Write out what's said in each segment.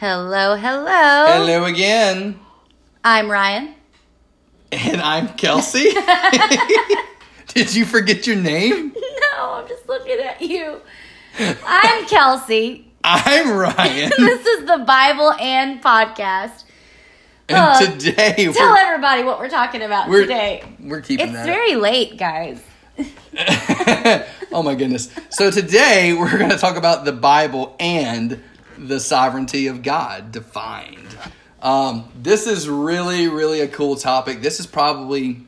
Hello, hello. Hello again. I'm Ryan. And I'm Kelsey. Did you forget your name? No, I'm just looking at you. I'm Kelsey. I'm Ryan. this is the Bible and podcast. And Uh, today Tell everybody what we're talking about we're, today. we're keeping It's very late, guys. oh my goodness. So today we're going to talk about the Bible and the sovereignty of God defined. Um, this is really, really a cool topic. This is probably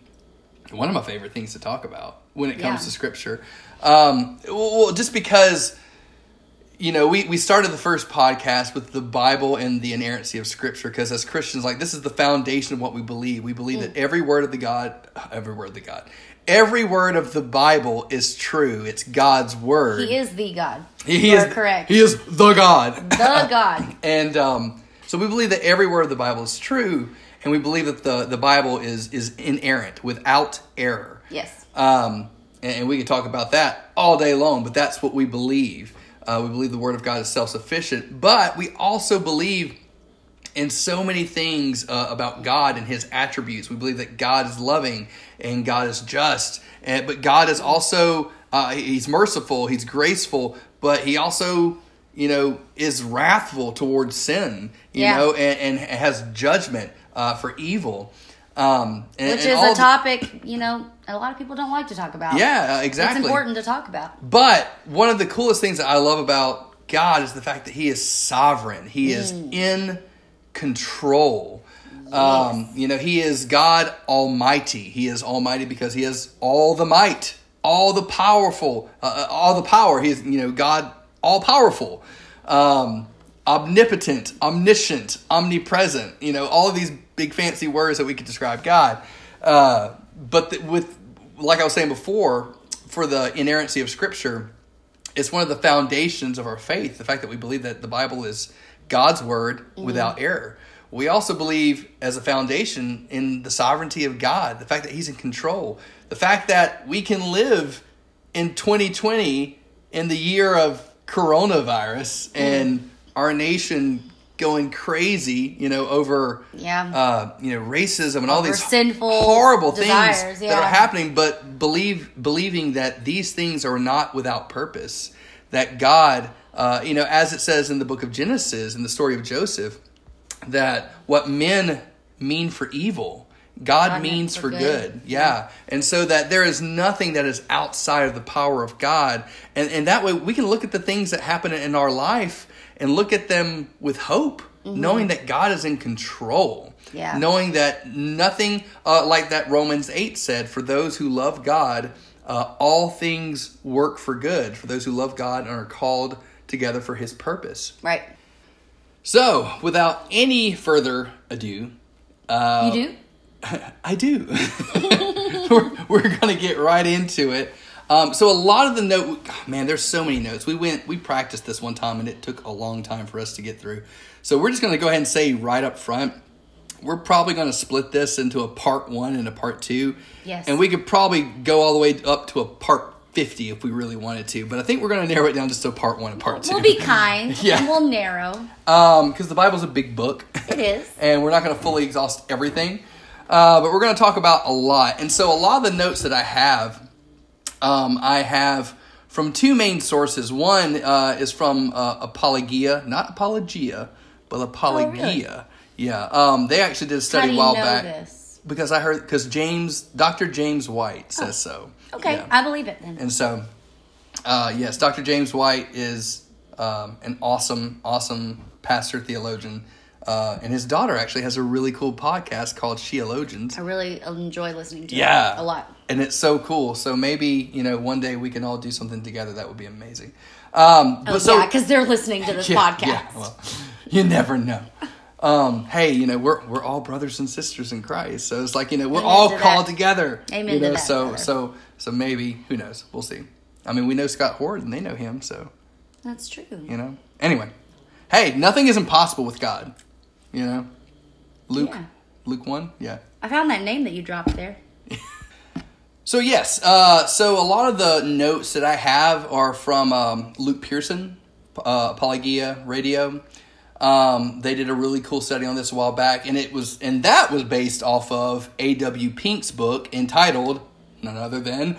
one of my favorite things to talk about when it comes Yeah. to scripture. Um, well, just because, you know, we, we started the first podcast with the Bible and the inerrancy of scripture because as Christians, like, this is the foundation of what we believe. We believe that every word of the God, every word of the God, every word of the Bible is true. It's God's word. He is the God. He you is are correct. He is the God. the God. And um, so we believe that every word of the Bible is true, and we believe that the, the Bible is is inerrant, without error. Yes. Um, and, and we could talk about that all day long, but that's what we believe. Uh, we believe the Word of God is self sufficient, but we also believe in so many things uh, about God and His attributes. We believe that God is loving and God is just, and, but God is also uh, He's merciful, He's graceful, but He also you know is wrathful towards sin. You Yeah. know, and, and has judgment uh, for evil. Um, and, Which and is a the- topic, you know, a lot of people don't like to talk about. Yeah, exactly. It's important to talk about. But one of the coolest things that I love about God is the fact that He is sovereign. He is Mm. in control. Um, you know, He is God Almighty. He is Almighty because He has all the might, all the powerful, uh, uh, all the power. He is, you know, God all powerful, um, omnipotent, omniscient, omnipresent. You know, all of these big fancy words that we could describe God. Uh, but th- with, like I was saying before, for the inerrancy of Scripture, it's one of the foundations of our faith. The fact that we believe that the Bible is God's word without error. We also believe, as a foundation, in the sovereignty of God, the fact that He's in control, the fact that we can live in 2020 in the year of coronavirus and our nation going crazy, you know, over Yeah. uh, you know racism and all these sinful horrible desires, things that are happening, but believe believing that these things are not without purpose. That God, uh, you know, as it says in the book of Genesis in the story of Joseph, that what men mean for evil, God, God means for for good. good. Yeah. And so that there is nothing that is outside of the power of God. And, and that way we can look at the things that happen in our life and look at them with hope, knowing that God is in control. Mm-hmm. Yeah. Knowing that nothing, uh, like that Romans 8 said, for those who love God, uh, all things work for good, for those who love God and are called together for his purpose. Right. So, without any further ado, uh, You do? I do. we're we're going to get right into it. Um, so a lot of the note, man, there's so many notes. We went, we practiced this one time, and it took a long time for us to get through. So we're just going to go ahead and say right up front, we're probably going to split this into a part one and a part two. Yes. And we could probably go all the way up to a part fifty if we really wanted to. But I think we're going to narrow it down just to part one and part two. We'll be kind Yeah. and we'll narrow. Um, because the Bible's a big book. It is. and we're not going to fully exhaust everything. Uh, but we're going to talk about a lot. And so a lot of the notes that I have, um, I have from two main sources. One uh, is from uh, Apologia, not Apologia, but Apologia. Yeah, um, they actually did a study a while back this? because I heard because James, Dr. James White says so. Okay, Yeah. I believe it then. And so, uh, yes, Dr. James White is um, an awesome, awesome pastor theologian. Uh, and his daughter actually has a really cool podcast called Sheologians. I really enjoy listening to Yeah. a lot. And it's so cool. So maybe, you know, one day we can all do something together. That would be amazing. Um, Oh, so, yeah, because they're listening to this yeah, podcast. yeah, well, you never know. Um, hey, you know, we're we're all brothers and sisters in Christ. So it's like, you know, we're Amen all to that. called together. Amen you know, so brother. so so maybe, who knows? We'll see. I mean, we know Scott Hord and they know him, so That's true. you know. Anyway, hey, nothing is impossible with God. You know, Luke, Yeah. Luke one, yeah. I found that name that you dropped there. So yes, uh, so a lot of the notes that I have are from um, Luke Pearson, uh, Apologia Radio. Um, they did a really cool study on this a while back, and it was and that was based off of A.W. Pink's book entitled none other than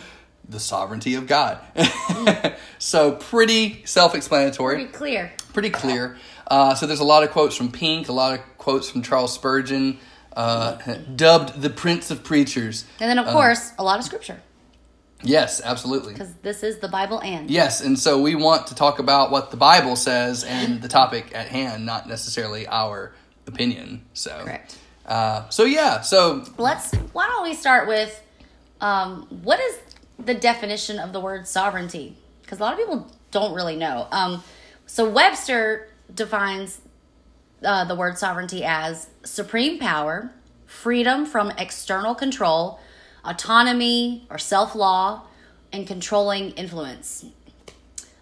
"The Sovereignty of God." so pretty self-explanatory Pretty clear. pretty clear. Uh, so there's a lot of quotes from Pink, a lot of quotes from Charles Spurgeon, uh, dubbed the Prince of Preachers. And then, of course, a lot of scripture Yes, absolutely. because this is the Bible and. Yes, and so we want to talk about what the Bible says and the topic at hand, not necessarily our opinion. So Correct. Uh, so yeah, so Let's. Why don't we start with um, what is the definition of the word sovereignty? Because a lot of people don't really know. Um, so Webster defines uh, the word sovereignty as supreme power, freedom from external control, autonomy or self law, and controlling influence.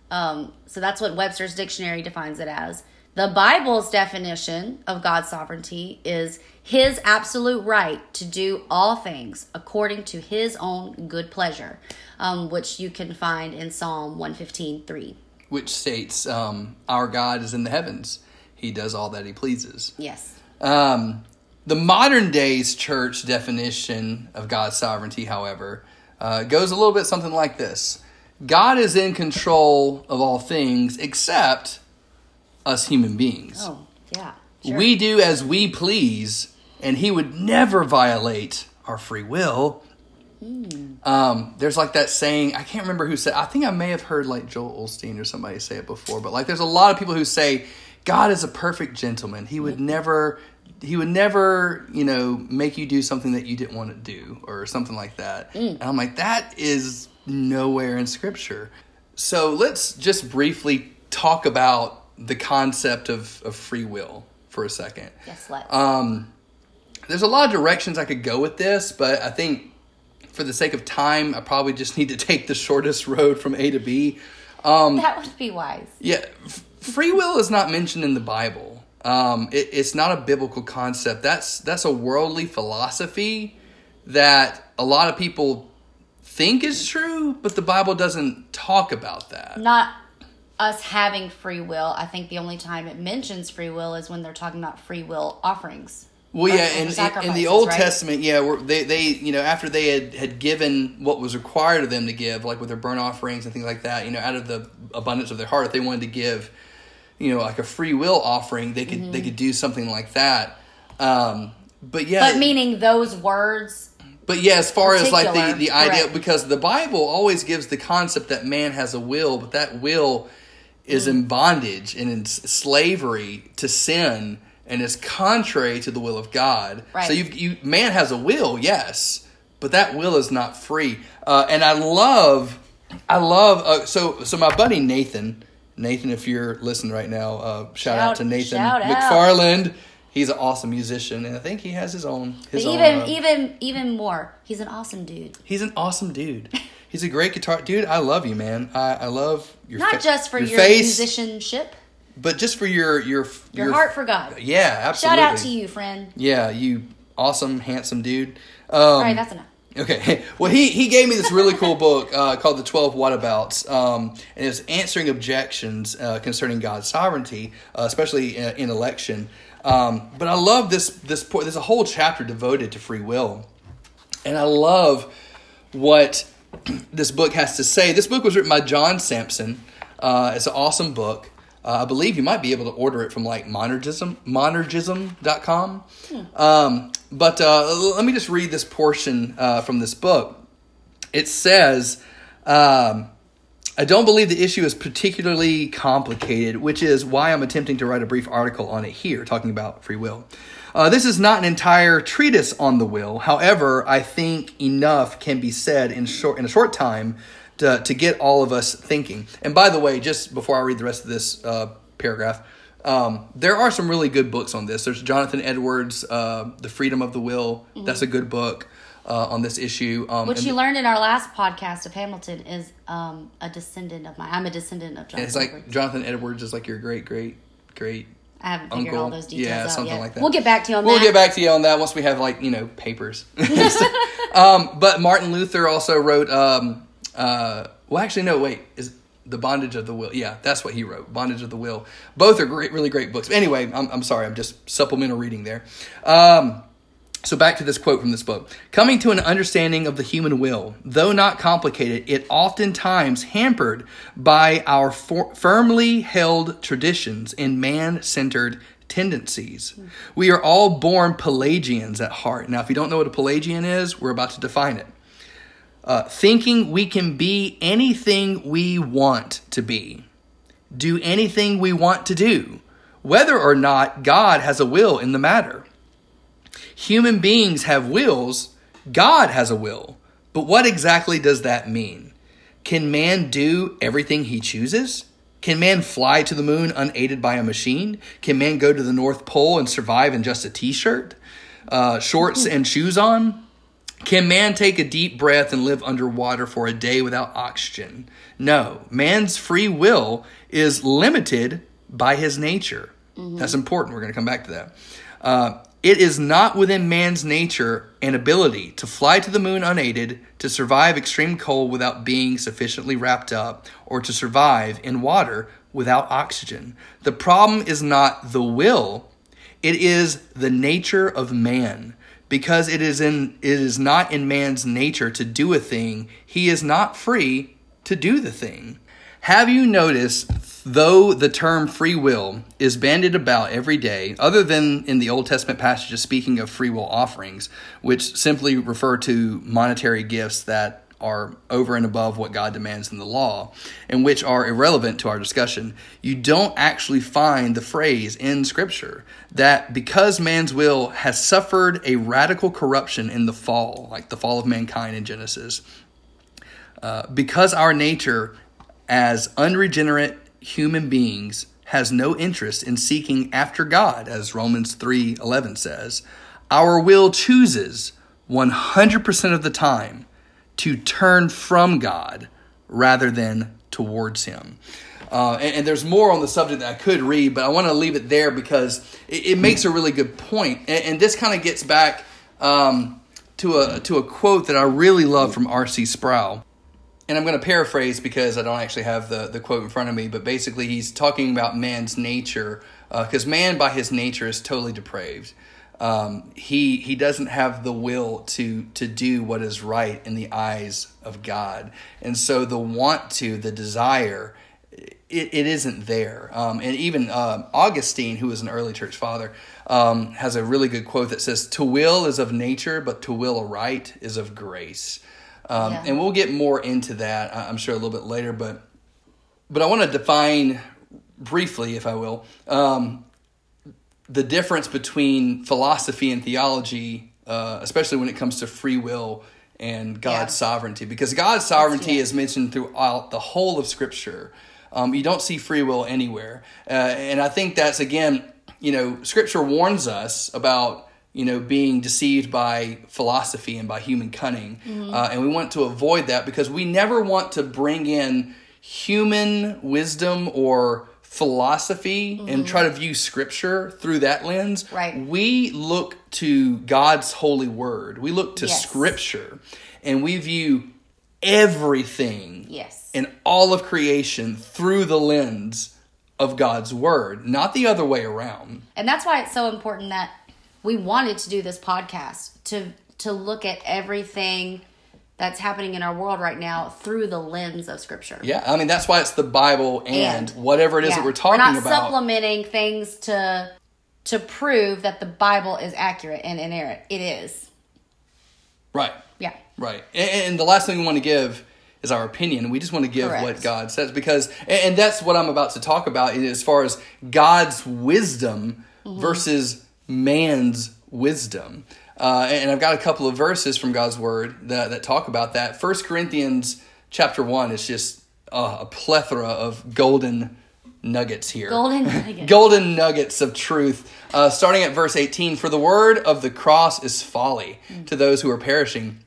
Um, so that's what Webster's dictionary defines it as. The Bible's definition of God's sovereignty is his absolute right to do all things according to his own good pleasure, um, which you can find in Psalm 115 3. which states, um, "Our God is in the heavens; He does all that He pleases." Yes. Um, the modern day's church definition of God's sovereignty, however, uh, goes a little bit something like this God is in control of all things except us human beings. Oh, yeah. Sure. We do as we please, and He would never violate our free will. Um, there's like that saying, I can't remember who said, I think I may have heard like Joel Osteen or somebody say it before, but like there's a lot of people who say, God is a perfect gentleman. He would never, he would never, you know, make you do something that you didn't want to do or something like that. And I'm like, that is nowhere in scripture. So let's just briefly talk about the concept of, of free will for a second. yes, let's. Um, there's a lot of directions I could go with this, but I think for the sake of time, I probably just need to take the shortest road from A to B. Um, that would be wise. yeah, f- free will is not mentioned in the Bible. Um, it, it's not a biblical concept. That's that's a worldly philosophy that a lot of people think is true, but the Bible doesn't talk about that. Not us having free will. I think the only time it mentions free will is when they're talking about free will offerings. Well, yeah, and in, in, in sacrifices, the Old right? Testament, yeah, they they you know after they had had given what was required of them to give, like with their burnt offerings and things like that, you know, out of the abundance of their heart, if they wanted to give, you know, like a free will offering, they could they could do something like that. Um, but yeah, Mm-hmm. But meaning those words but yeah, as far as like the the idea, correct. because the Bible always gives the concept that man has a will, but that will. Is in bondage and in slavery to sin, and is contrary to the will of God. Right. So you you man has a will, yes, but that will is not free. Uh, and I love, I love. Uh, so so my buddy Nathan, Nathan, if you're listening right now, uh, shout, out to Nathan shout. McFarland. He's an awesome musician, and I think he has his own. But His own, even uh, even even more, he's an awesome dude. He's an awesome dude. He's a great guitar dude. I love you, man. I, I love your Not fa- just for your, face, musicianship, but just for your your your, heart for God. Yeah, absolutely. Shout out to you, friend. Yeah, you awesome, handsome dude. Um, All right, that's enough. Okay. Well, he, he gave me this really cool book uh, called The 12 Whatabouts. Um, and it's answering objections uh, concerning God's sovereignty, uh, especially in, in election. Um, but I love this, this point. There's a whole chapter devoted to free will. And I love what this book has to say. This book was written by John Samson. Uh, it's an awesome book. Uh, I believe you might be able to order it from like monergism, monergism.com. Um, but uh, let me just read this portion uh, from this book. It says, um, I don't believe the issue is particularly complicated, which is why I'm attempting to write a brief article on it here, talking about free will. Uh, this is not an entire treatise on the will. However, I think enough can be said in short in a short time to, to get all of us thinking. And by the way, just before I read the rest of this uh, paragraph, um, there are some really good books on this. There's Jonathan Edwards, uh, "The Freedom of the Will." That's a good book uh, on this issue. Um, What and- you learned in our last podcast of Hamilton is um, a descendant of mine. I'm a descendant of Jonathan. And it's like Edwards. Jonathan Edwards is like your great, great, great. I haven't figured uncle. all those details Yeah, out something yet. like that. We'll get back to you on We'll that. get back to you on that once we have like you know papers. um, but Martin Luther also wrote. Um, uh, well, actually, no. Wait, is the bondage of the will. Yeah, that's what he wrote. Bondage of the will. Both are great, really great books. Anyway, I'm, I'm sorry. I'm just supplemental reading there. Um, so back to this quote from this book. Coming to an understanding of the human will, though not complicated, it oftentimes hampered by our for- firmly held traditions and man-centered tendencies. We are all born Pelagians at heart. Now, if you don't know what a Pelagian is, we're about to define it. Uh, thinking we can be anything we want to be, do anything we want to do, whether or not God has a will in the matter. Human beings have wills, God has a will. But what exactly does that mean? Can man do everything he chooses? Can man fly to the moon unaided by a machine? Can man go to the North Pole and survive in just a t shirt, uh, shorts, and shoes on? Can man take a deep breath and live underwater for a day without oxygen? No. Man's free will is limited by his nature. Mm-hmm. That's important. We're going to come back to that. Uh, it is not within man's nature and ability to fly to the moon unaided, to survive extreme cold without being sufficiently wrapped up, or to survive in water without oxygen. The problem is not the will, it is the nature of man. Because it is in it is not in man's nature to do a thing, he is not free to do the thing. Have you noticed Though the term free will is bandied about every day, other than in the Old Testament passages speaking of free will offerings, which simply refer to monetary gifts that are over and above what God demands in the law, and which are irrelevant to our discussion, you don't actually find the phrase in Scripture that because man's will has suffered a radical corruption in the fall, like the fall of mankind in Genesis, uh, because our nature as unregenerate human beings has no interest in seeking after God, as Romans 3:11 says. Our will chooses 100% of the time to turn from God rather than towards Him. Uh, and, and, there's more on the subject that I could read, but I want to leave it there because it, it makes a really good point. And, and this kind of gets back um, to a to a quote that I really love from R.C. Sproul and I'm going to paraphrase because I don't actually have the, the quote in front of me, but basically he's talking about man's nature because uh, man by his nature is totally depraved. Um, he he doesn't have the will to to do what is right in the eyes of God, and so the want to, the desire, it, it isn't there. Um, and even uh, Augustine, who was an early church father, um, has a really good quote that says, "To will is of nature, but to will aright is of grace." Um, yeah. And we'll get more into that, I'm sure, a little bit later. But but I want to define briefly, if I will, um, the difference between philosophy and theology, uh, especially when it comes to free will and God's yeah. sovereignty, because God's sovereignty yeah. is mentioned throughout the whole of Scripture. Um, you don't see free will anywhere, uh, and I think that's again, you know, Scripture warns us about you know, being deceived by philosophy and by human cunning. Mm-hmm. Uh, and we want to avoid that because we never want to bring in human wisdom or philosophy mm-hmm. and try to view scripture through that lens. Right. We look to God's holy word. We look to yes. scripture and we view everything yes. in all of creation through the lens of God's word, not the other way around. And that's why it's so important that we wanted to do this podcast to to look at everything that's happening in our world right now through the lens of scripture. Yeah, I mean that's why it's the Bible and, and whatever it is yeah, that we're talking we're not about. supplementing things to to prove that the Bible is accurate and inerrant. It is. Right. Yeah. Right. And, and the last thing we want to give is our opinion. We just want to give Correct. what God says because and that's what I'm about to talk about as far as God's wisdom mm-hmm. versus man's wisdom. Uh, and I've got a couple of verses from God's word that, that talk about that. First Corinthians chapter one is just uh, a plethora of golden nuggets here. Golden nuggets. golden nuggets of truth. Uh, starting at verse 18 For the word of the cross is folly mm. to those who are perishing,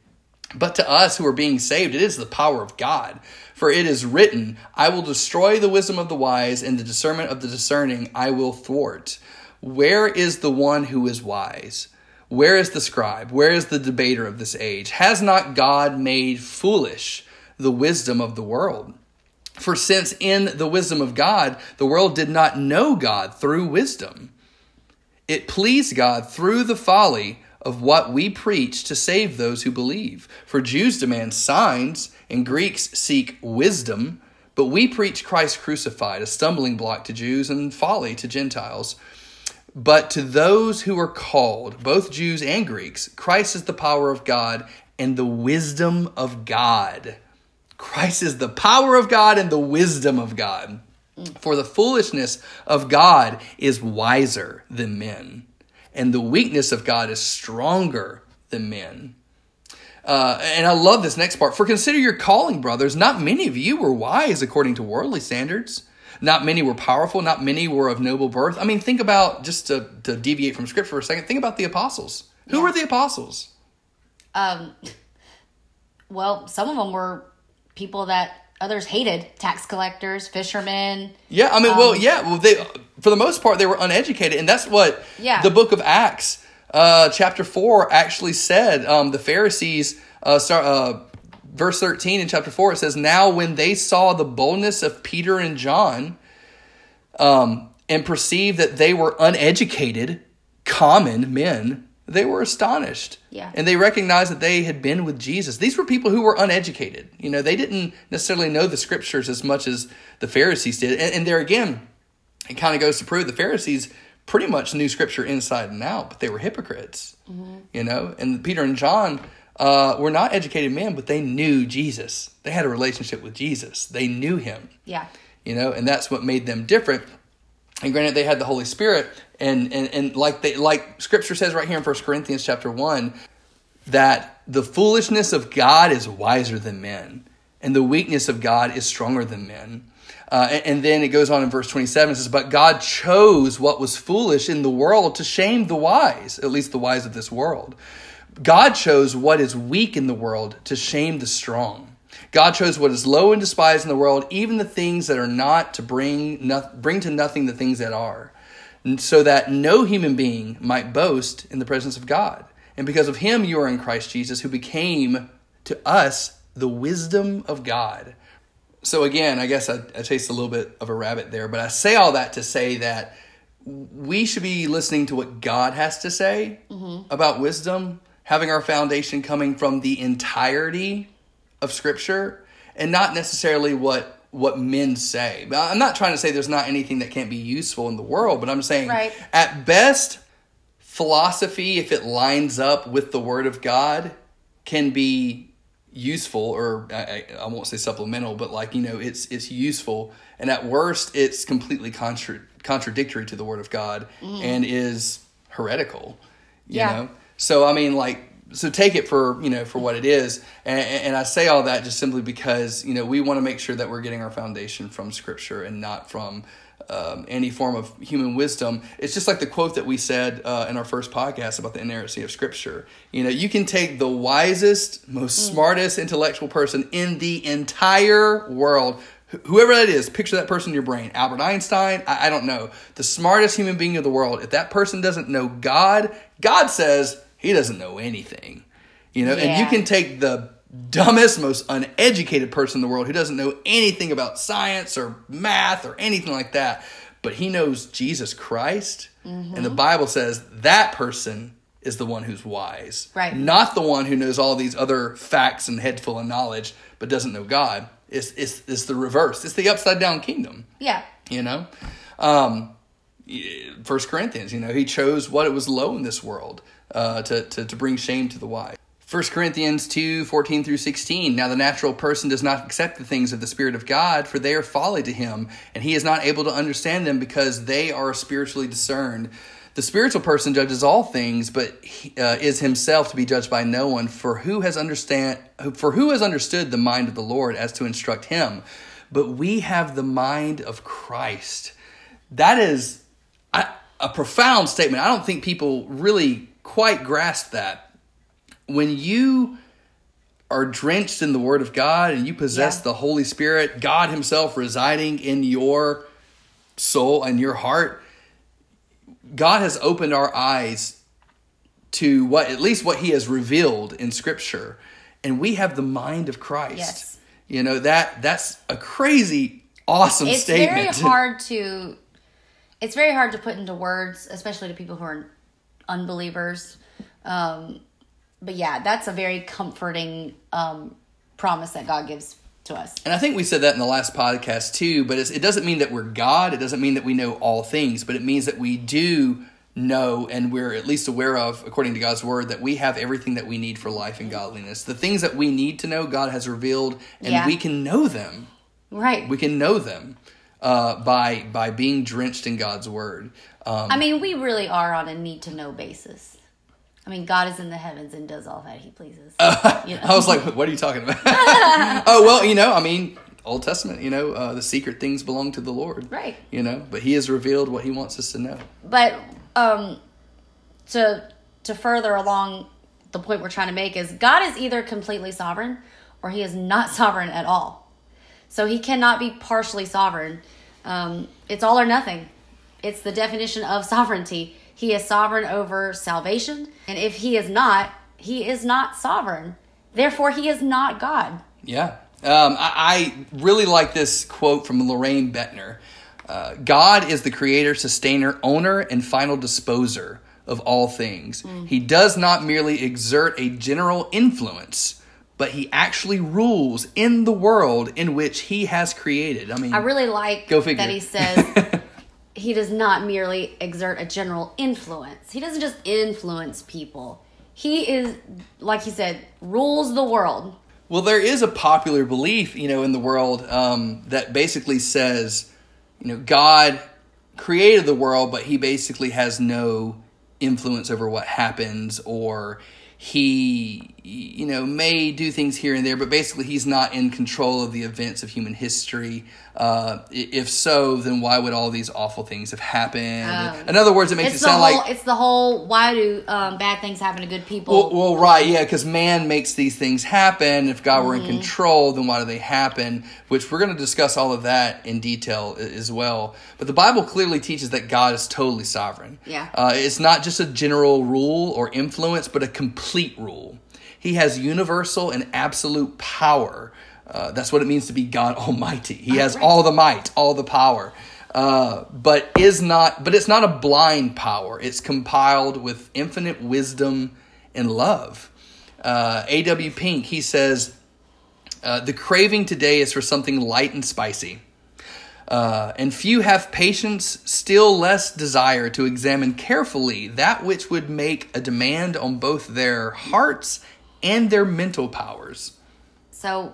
but to us who are being saved, it is the power of God. For it is written, I will destroy the wisdom of the wise, and the discernment of the discerning I will thwart. Where is the one who is wise? Where is the scribe? Where is the debater of this age? Has not God made foolish the wisdom of the world? For since in the wisdom of God, the world did not know God through wisdom, it pleased God through the folly of what we preach to save those who believe. For Jews demand signs, and Greeks seek wisdom, but we preach Christ crucified, a stumbling block to Jews and folly to Gentiles. But to those who are called, both Jews and Greeks, Christ is the power of God and the wisdom of God. Christ is the power of God and the wisdom of God. For the foolishness of God is wiser than men, and the weakness of God is stronger than men. Uh, and I love this next part. For consider your calling, brothers. Not many of you were wise according to worldly standards. Not many were powerful. Not many were of noble birth. I mean, think about, just to, to deviate from scripture for a second, think about the apostles. Who Yeah. were the apostles? Um, well, some of them were people that others hated tax collectors, fishermen. Yeah, I mean, well, Um, yeah, well, they for the most part they were uneducated, and that's what Yeah. the book of Acts, uh, chapter four, actually said. Um, the Pharisees, uh, start, uh, verse thirteen in chapter four, it says, "Now when they saw the boldness of Peter and John, um, and perceived that they were uneducated, common men." They were astonished. Yeah. And they recognized that they had been with Jesus. These were people who were uneducated. You know, they didn't necessarily know the scriptures as much as the Pharisees did. And, and there again, it kind of goes to prove the Pharisees pretty much knew scripture inside and out, but they were hypocrites. You know, and Peter and John uh, were not educated men, but they knew Jesus. They had a relationship with Jesus. They knew him. Yeah. You know, and that's what made them different. And granted, they had the Holy Spirit, and and and like they like Scripture says right here in First Corinthians chapter one, that the foolishness of God is wiser than men, and the weakness of God is stronger than men. Uh, and, and then it goes on in verse 27 it says, But God chose what was foolish in the world to shame the wise, at least the wise of this world. God chose what is weak in the world to shame the strong. God chose what is low and despised in the world, even the things that are not, to bring, bring to nothing the things that are, so that no human being might boast in the presence of God. And because of him, you are in Christ Jesus, who became to us the wisdom of God. So, again, I guess I, I chased a little bit of a rabbit there, but I say all that to say that we should be listening to what God has to say mm-hmm. about wisdom, having our foundation coming from the entirety of Scripture, and not necessarily what what men say. I'm not trying to say there's not anything that can't be useful in the world, but I'm saying Right. at best, philosophy, if it lines up with the Word of God, can be useful, or I, I won't say supplemental, but like you know, it's it's useful, and at worst, it's completely contra- contradictory to the Word of God mm. and is heretical. You Yeah. know, so I mean, like, so take it for you know for what it is, and, and I say all that just simply because you know we want to make sure that we're getting our foundation from Scripture and not from um, any form of human wisdom. It's just like the quote that we said uh, in our first podcast about the inerrancy of Scripture. You know, you can take the wisest, most smartest intellectual person in the entire world. wh- Whoever that is, picture that person in your brain. Albert Einstein, I, I don't know. The smartest human being in the world. If that person doesn't know God, God says he doesn't know anything. You know, and you can take the dumbest, most uneducated person in the world who doesn't know anything about science or math or anything like that, but he knows Jesus Christ. And the Bible says that person is the one who's wise. Right. Not the one who knows all these other facts and head full of knowledge, but doesn't know God. It's, it's, it's the reverse. It's the upside down kingdom Yeah. you know um first corinthians you know he chose what it was low in this world uh to, to, to bring shame to the wise First Corinthians 2, 14 through 16. Now the natural person does not accept the things of the Spirit of God, for they are folly to him, and he is not able to understand them because they are spiritually discerned. The spiritual person judges all things, but he, uh, is himself to be judged by no one. For who has understand? For who has understood the mind of the Lord as to instruct him? But we have the mind of Christ. That is a profound statement. I don't think people really quite grasp that. When you are drenched in the Word of God and you possess Yeah. the Holy Spirit, God Himself residing in your soul and your heart, God has opened our eyes to what at least what He has revealed in Scripture, and we have the mind of Christ. Yes. You know that that's a crazy awesome it's statement. very hard to it's very hard to put into words especially to people who are unbelievers um, but yeah that's a very comforting um, promise that god gives to us And I think we said that in the last podcast too, but it's, it doesn't mean that we're God. It doesn't mean that we know all things, but it means that we do know and we're at least aware of, according to God's word, that we have everything that we need for life and godliness. The things that we need to know, God has revealed, and Yeah. we can know them. right We can know them uh, by by being drenched in God's word. Um, i mean we really are on a need to know basis i mean god is in the heavens and does all that he pleases you know? I was like, what are you talking about? oh, well, you know, I mean, Old Testament, you know, uh, the secret things belong to the Lord. Right. You know, but He has revealed what He wants us to know. but um to to further along the point we're trying to make is god is either completely sovereign or he is not sovereign at all so he cannot be partially sovereign um, it's all or nothing it's the definition of sovereignty he is sovereign over salvation and if he is not he is not sovereign therefore he is not god Yeah. Um, I, I really like this quote from Loraine Boettner. Uh, God is the creator, sustainer, owner, and final disposer of all things. He does not merely exert a general influence, but he actually rules in the world in which he has created. I mean, I really like Go figure. that he says he does not merely exert a general influence. He doesn't just influence people. He is, like he said, rules the world. Well, there is a popular belief, you know, in the world um, that basically says, you know, God created the world, but He basically has no influence over what happens, or He, you know, may do things here and there, but basically He's not in control of the events of human history. Uh, if so, then why would all these awful things have happened? in other words, it makes. It sound whole. like it's the whole. Why do um, bad things happen to good people? well, well, right, yeah, because man makes these things happen. If God were Mm-hmm. in control, then why do they happen? Which we're going to discuss all of that in detail as well. But the Bible clearly teaches that God is totally sovereign. Yeah. Uh, it's not just a general rule or influence, but a complete rule. He has universal and absolute power. Uh, that's what it means to be God Almighty. He has all the might, all the power. Uh, but is not but it's not a blind power it's compiled with infinite wisdom and love uh, A.W. Pink he says uh, the craving today is for something light and spicy uh, and few have patience, still less desire to examine carefully that which would make a demand on both their hearts and their mental powers. So,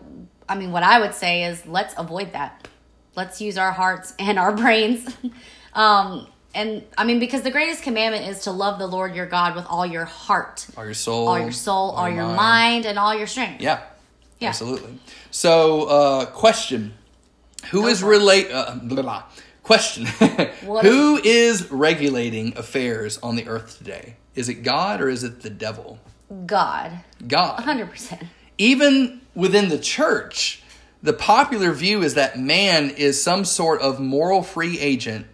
I mean, what I would say is let's avoid that. Let's use our hearts and our brains. um, and I mean, because the greatest commandment is to love the Lord your God with all your heart, All your soul, all your soul, all, your mind. and all your strength. Yeah, Yeah. absolutely. So, uh, question: Who Go is relate? Uh, blah, blah. Question: Who is regulating affairs on the earth today? Is it God or is it the devil? God, God. 100%. even within the church, the popular view is that man is some sort of moral free agent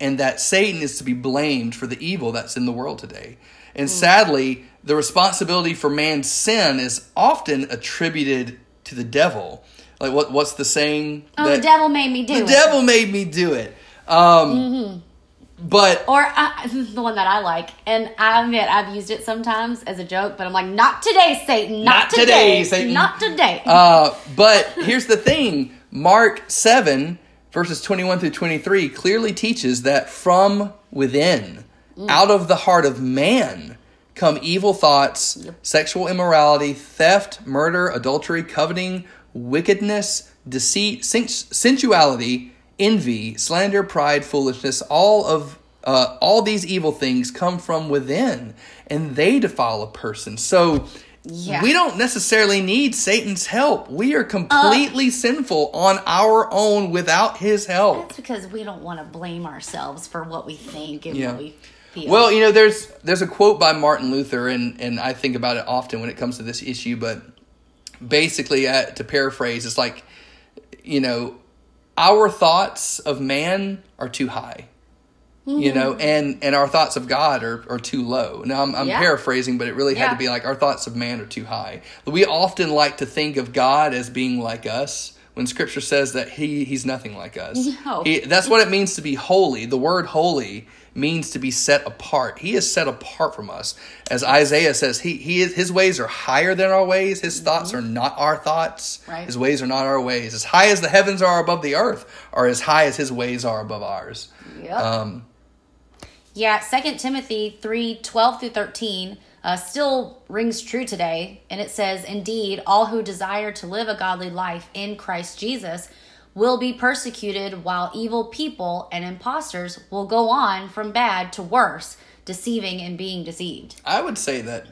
and that Satan is to be blamed for the evil that's in the world today. And sadly, the responsibility for man's sin is often attributed to the devil. Like what what's the saying? Oh, the devil made me do the it. The devil made me do it. Um but Or I, the one that I like, and I admit I've used it sometimes as a joke, but I'm like, not today, Satan, not, Not today, today, Satan." not today. Uh, but here's the thing. Mark 7, verses 21 through 23, clearly teaches that from within, out of the heart of man, come evil thoughts, sexual immorality, theft, murder, adultery, coveting, wickedness, deceit, sen- sensuality, envy, slander, pride, foolishness, all of uh, all these evil things come from within, and they defile a person. So Yeah. we don't necessarily need Satan's help. We are completely sinful on our own without his help. That's because we don't want to blame ourselves for what we think and Yeah. what we feel. Well, you know, there's there's a quote by Martin Luther, and and I think about it often when it comes to this issue. But basically, uh, to paraphrase, it's like, you know, our thoughts of man are too high. You know, mm-hmm. and and our thoughts of God are, are too low. Now I'm, I'm Yeah. paraphrasing, but it really had Yeah. to be like our thoughts of man are too high. We often like to think of God as being like us when Scripture says that he he's nothing like us. No. He, that's what it means to be holy. The word holy means to be set apart. He is set apart from us. As Isaiah says, he, he is, his ways are higher than our ways. His thoughts are not our thoughts. Right. His ways are not our ways. As high as the heavens are above the earth, are as high as his ways are above ours. Yep. Um, Yeah, Second Timothy 3 12 through 13 uh, still rings true today. And it says, Indeed, all who desire to live a godly life in Christ Jesus will be persecuted, while evil people and impostors will go on from bad to worse, deceiving and being deceived. I would say that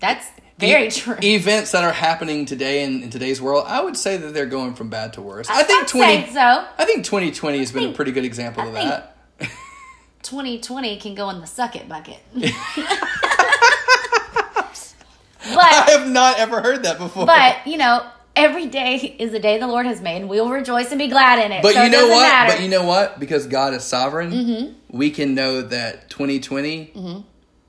That's very e- true. events that are happening today in, in today's world, I would say that they're going from bad to worse. I think I'd twenty. so. I think 2020 has been a pretty good example I of that. 2020 can go in the suck it bucket. but I have not ever heard that before. but you know, every day is the day the Lord has made, and we will rejoice and be glad in it. But so you know what? matter. But you know what? Because God is sovereign, Mm-hmm. we can know that 2020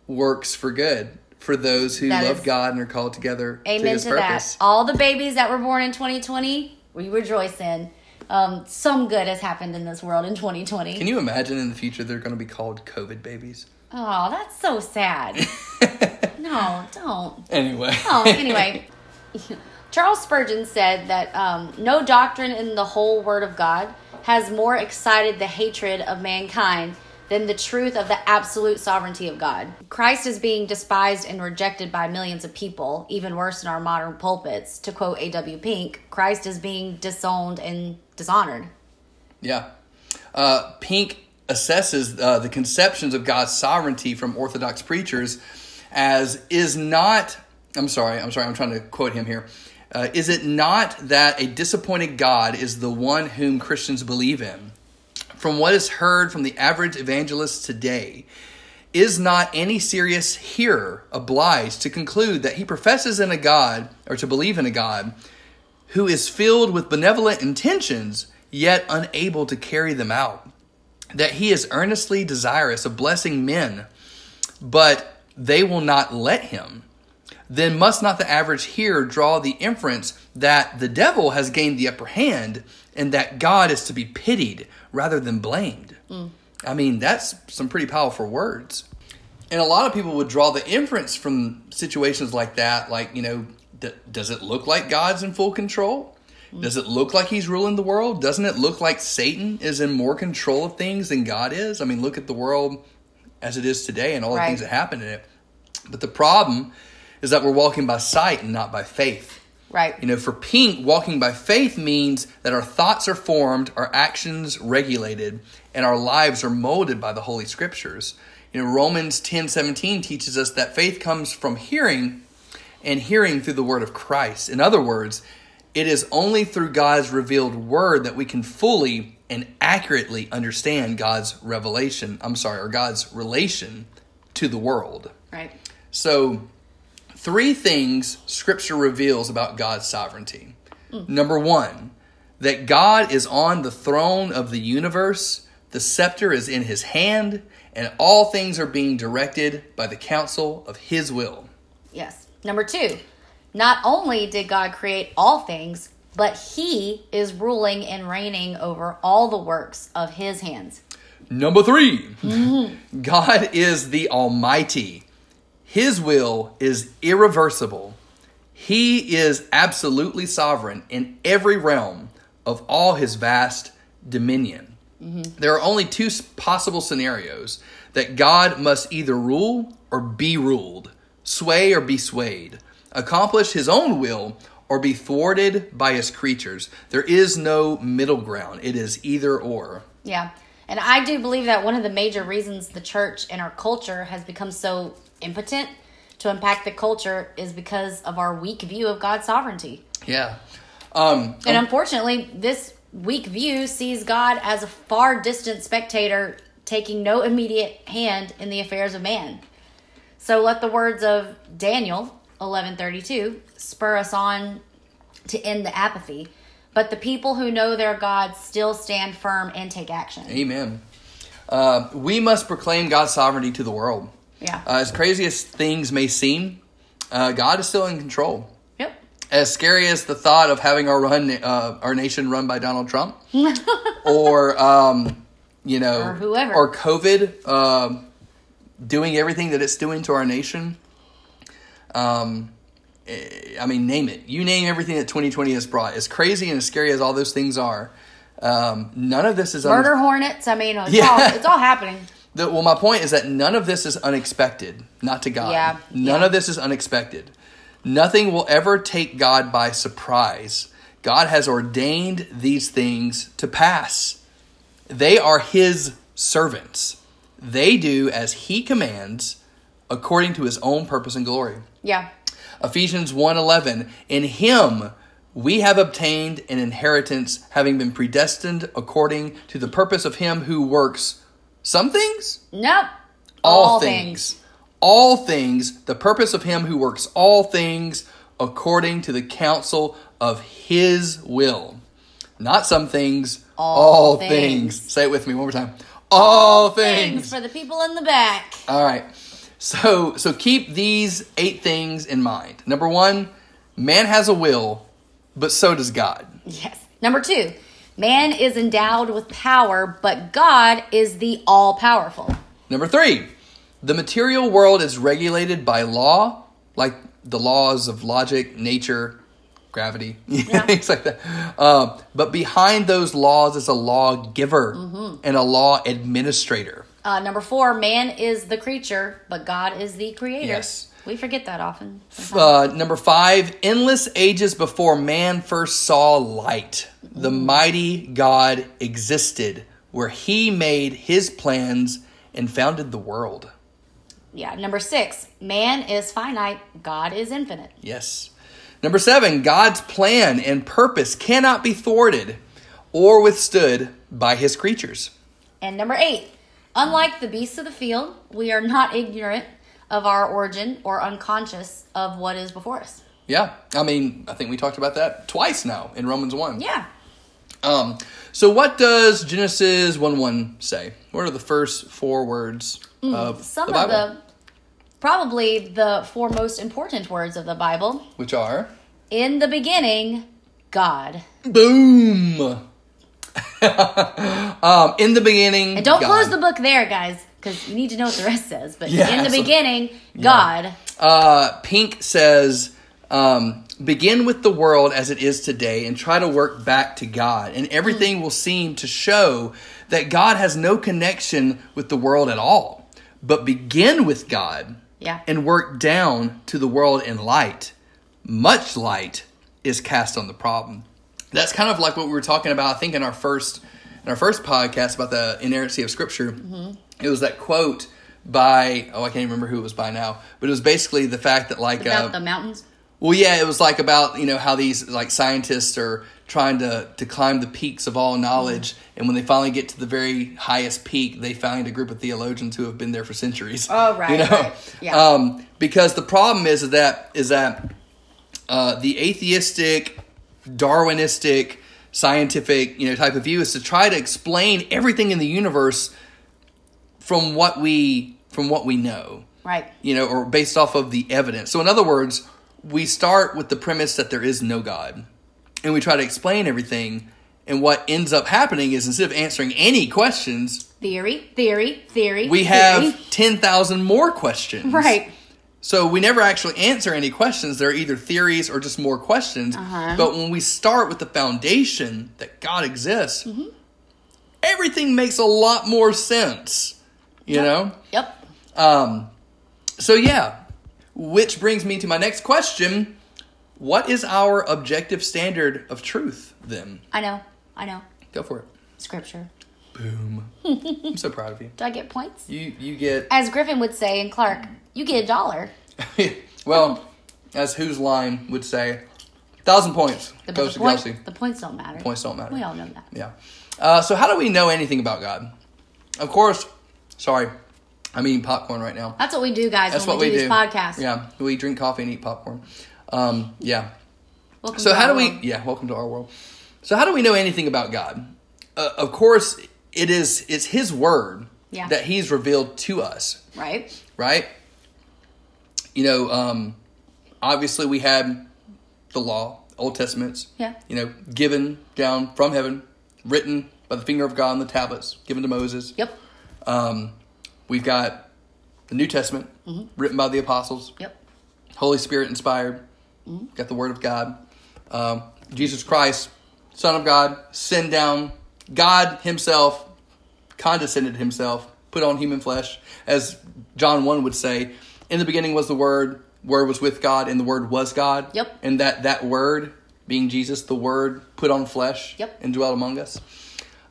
works for good for those who That love is- God and are called together to Amen His to purpose. that. All the babies that were born in 2020, we rejoice in. Um, some good has happened in this world in 2020. Can you imagine in the future they're going to be called COVID babies? oh, that's so sad. no, don't. Anyway. Oh, anyway, Charles Spurgeon said that um, no doctrine in the whole Word of God has more excited the hatred of mankind than the truth of the absolute sovereignty of God. Christ is being despised and rejected by millions of people, even worse in our modern pulpits. To quote A.W. Pink, Christ is being disowned and dishonored. Yeah. Uh, Pink assesses uh, the conceptions of God's sovereignty from Orthodox preachers as is not, I'm sorry, I'm sorry, I'm trying to quote him here. Uh, is it not that a disappointed God is the one whom Christians believe in? From what is heard from the average evangelist today, is not any serious hearer obliged to conclude that he professes in a God or to believe in a God who is filled with benevolent intentions, yet unable to carry them out. That he is earnestly desirous of blessing men, but they will not let him. Then must not the average hearer draw the inference that the devil has gained the upper hand and that God is to be pitied rather than blamed? Hmm. I mean, that's some pretty powerful words. And a lot of people would draw the inference from situations like that, like, you know, d- does it look like God's in full control? Hmm. Does it look like he's ruling the world? Doesn't it look like Satan is in more control of things than God is? I mean, look at the world as it is today and all the Right. things that happen in it. But the problem is that we're walking by sight and not by faith. Right. You know, for Pink, walking by faith means that our thoughts are formed, our actions regulated, and our lives are molded by the Holy Scriptures. You know, Romans 10 17 teaches us that faith comes from hearing and hearing through the word of Christ. In other words, it is only through God's revealed word that we can fully and accurately understand God's revelation, I'm sorry, or God's relation to the world. Right. So, three things Scripture reveals about God's sovereignty. Number one, that God is on the throne of the universe, the scepter is in his hand, and all things are being directed by the counsel of his will. Yes. Number two, not only did God create all things, but He is ruling and reigning over all the works of His hands. Number 3 mm-hmm. God is the Almighty. His will is irreversible. He is absolutely sovereign in every realm of all his vast dominion. Mm-hmm. There are only two possible scenarios that God must either rule or be ruled, sway or be swayed, accomplish his own will or be thwarted by his creatures. There is no middle ground, it is either or. Yeah. And I do believe that one of the major reasons the church and our culture has become so impotent to impact the culture is because of our weak view of God's sovereignty. Yeah. Um, And unfortunately, this weak view sees God as a far distant spectator taking no immediate hand in the affairs of man. So let the words of Daniel 11:32 spur us on to end the apathy, but the people who know their God still stand firm and take action. Amen. Uh, we must proclaim God's sovereignty to the world. Yeah. Uh, as crazy as things may seem, uh, God is still in control. yep. As scary as the thought of having our run, uh, our nation run by Donald Trump, or um, you know, Or whoever. or COVID um doing everything that it's doing to our nation. Um, eh, I mean, name it. You name everything that 2020 has brought. As crazy and as scary as all those things are, um, none of this is un- Murder hornets. I mean, it's, Yeah. all, it's all happening. The, well, my point is that none of this is unexpected, not to God. Yeah, None yeah. of this is unexpected. Nothing will ever take God by surprise. God has ordained these things to pass. They are His servants. They do as He commands according to His own purpose and glory. Yeah. Ephesians 1:11 In him we have obtained an inheritance having been predestined according to the purpose of him who works some things Nope. all, things. all things the purpose of him who works all things according to the counsel of his will not some things All things. things. say it with me one more time all things for the people in the back. all right. So so keep these eight things in mind. Number 1, man has a will, but so does God. Yes. Number two, man is endowed with power, but God is the all powerful. Number 3, the material world is regulated by law, like the laws of logic, nature, gravity, things like that. Um, but behind those laws is a lawgiver and a law administrator. Uh, number four, man is the creature, but God is the creator. Yes. We forget that often. Uh, number five, endless ages before man first saw light, the mighty God existed, where he made his plans and founded the world. Yeah. Number six, man is finite, God is infinite. Yes. Number seven, God's plan and purpose cannot be thwarted or withstood by his creatures. And number eight, unlike the beasts of the field, we are not ignorant of our origin or unconscious of what is before us. Yeah, I mean, I think we talked about that twice now in Romans 1. Yeah. Um, so what does Genesis 1 1 say? What are the first four words of Hmm, Some the of the, probably the four most important words of the Bible. Which are? In the beginning, God. Boom. um, in the beginning. And don't God. close the book there, guys, because you need to know what the rest says. But Yeah, in the so- beginning, God. Uh, Pink says, um, begin with the world as it is today and try to work back to God. And everything will seem to show that God has no connection with the world at all. But begin with God Yeah. and work down to the world in light. Much light is cast on the problem. That's kind of like what we were talking about, I think, in our first in our first podcast about the inerrancy of Scripture. It was that quote by oh I can't remember who it was by now, but it was basically the fact that like About uh, the mountains. well yeah it was like about you know how these like scientists are trying to to climb the peaks of all knowledge and when they finally get to the very highest peak they find a group of theologians who have been there for centuries Oh, right, you know right. Yeah. um, because the problem is that is that uh, the atheistic darwinistic scientific you know type of view is to try to explain everything in the universe from what we from what we know Right. you know or based off of the evidence so in other words we start with the premise that there is no god and we try to explain everything and what ends up happening is instead of answering any questions Theory, theory, theory. we theory. have 10,000 more questions Right. so we never actually answer any questions. They're either theories or just more questions. Uh-huh. But when we start with the foundation that God exists, Mm-hmm. everything makes a lot more sense. You know? Yep. Um, so, yeah. Which brings me to my next question What is our objective standard of truth then? I know. I know. Go for it. Scripture. Boom. I'm so proud of you. Do I get points? You, you get. As Griffin would say, and Clark, you get a dollar. well, as whose line would say, thousand points The, goes the to point- Kelsey. the points don't matter. Points don't matter. We all know that. Yeah. Uh, so how do we know anything about God? Of course. Sorry, I'm eating popcorn right now. That's what we do, guys, That's when what we, do do. these podcasts. Yeah, we drink coffee and eat popcorn. Um, yeah. Welcome So to how our do we? world. Yeah. Welcome to our world. So how do we know anything about God? Uh, of course, it is. It's His word Yeah. that He's revealed to us, Right? right? You know, um, obviously we had the law, Old Testaments, Yeah. you know, given down from heaven, written by the finger of God on the tablets, given to Moses. Yep. Um, we've got the New Testament, written by the apostles, Yep. Holy Spirit inspired. Got the Word of God. Um, Jesus Christ, Son of God, sent down. God Himself condescended Himself, put on human flesh. As John 1 would say, in the beginning was the Word, Word was with God, and the Word was God. Yep. And that, that Word, being Jesus, the Word put on flesh Yep. and dwelt among us.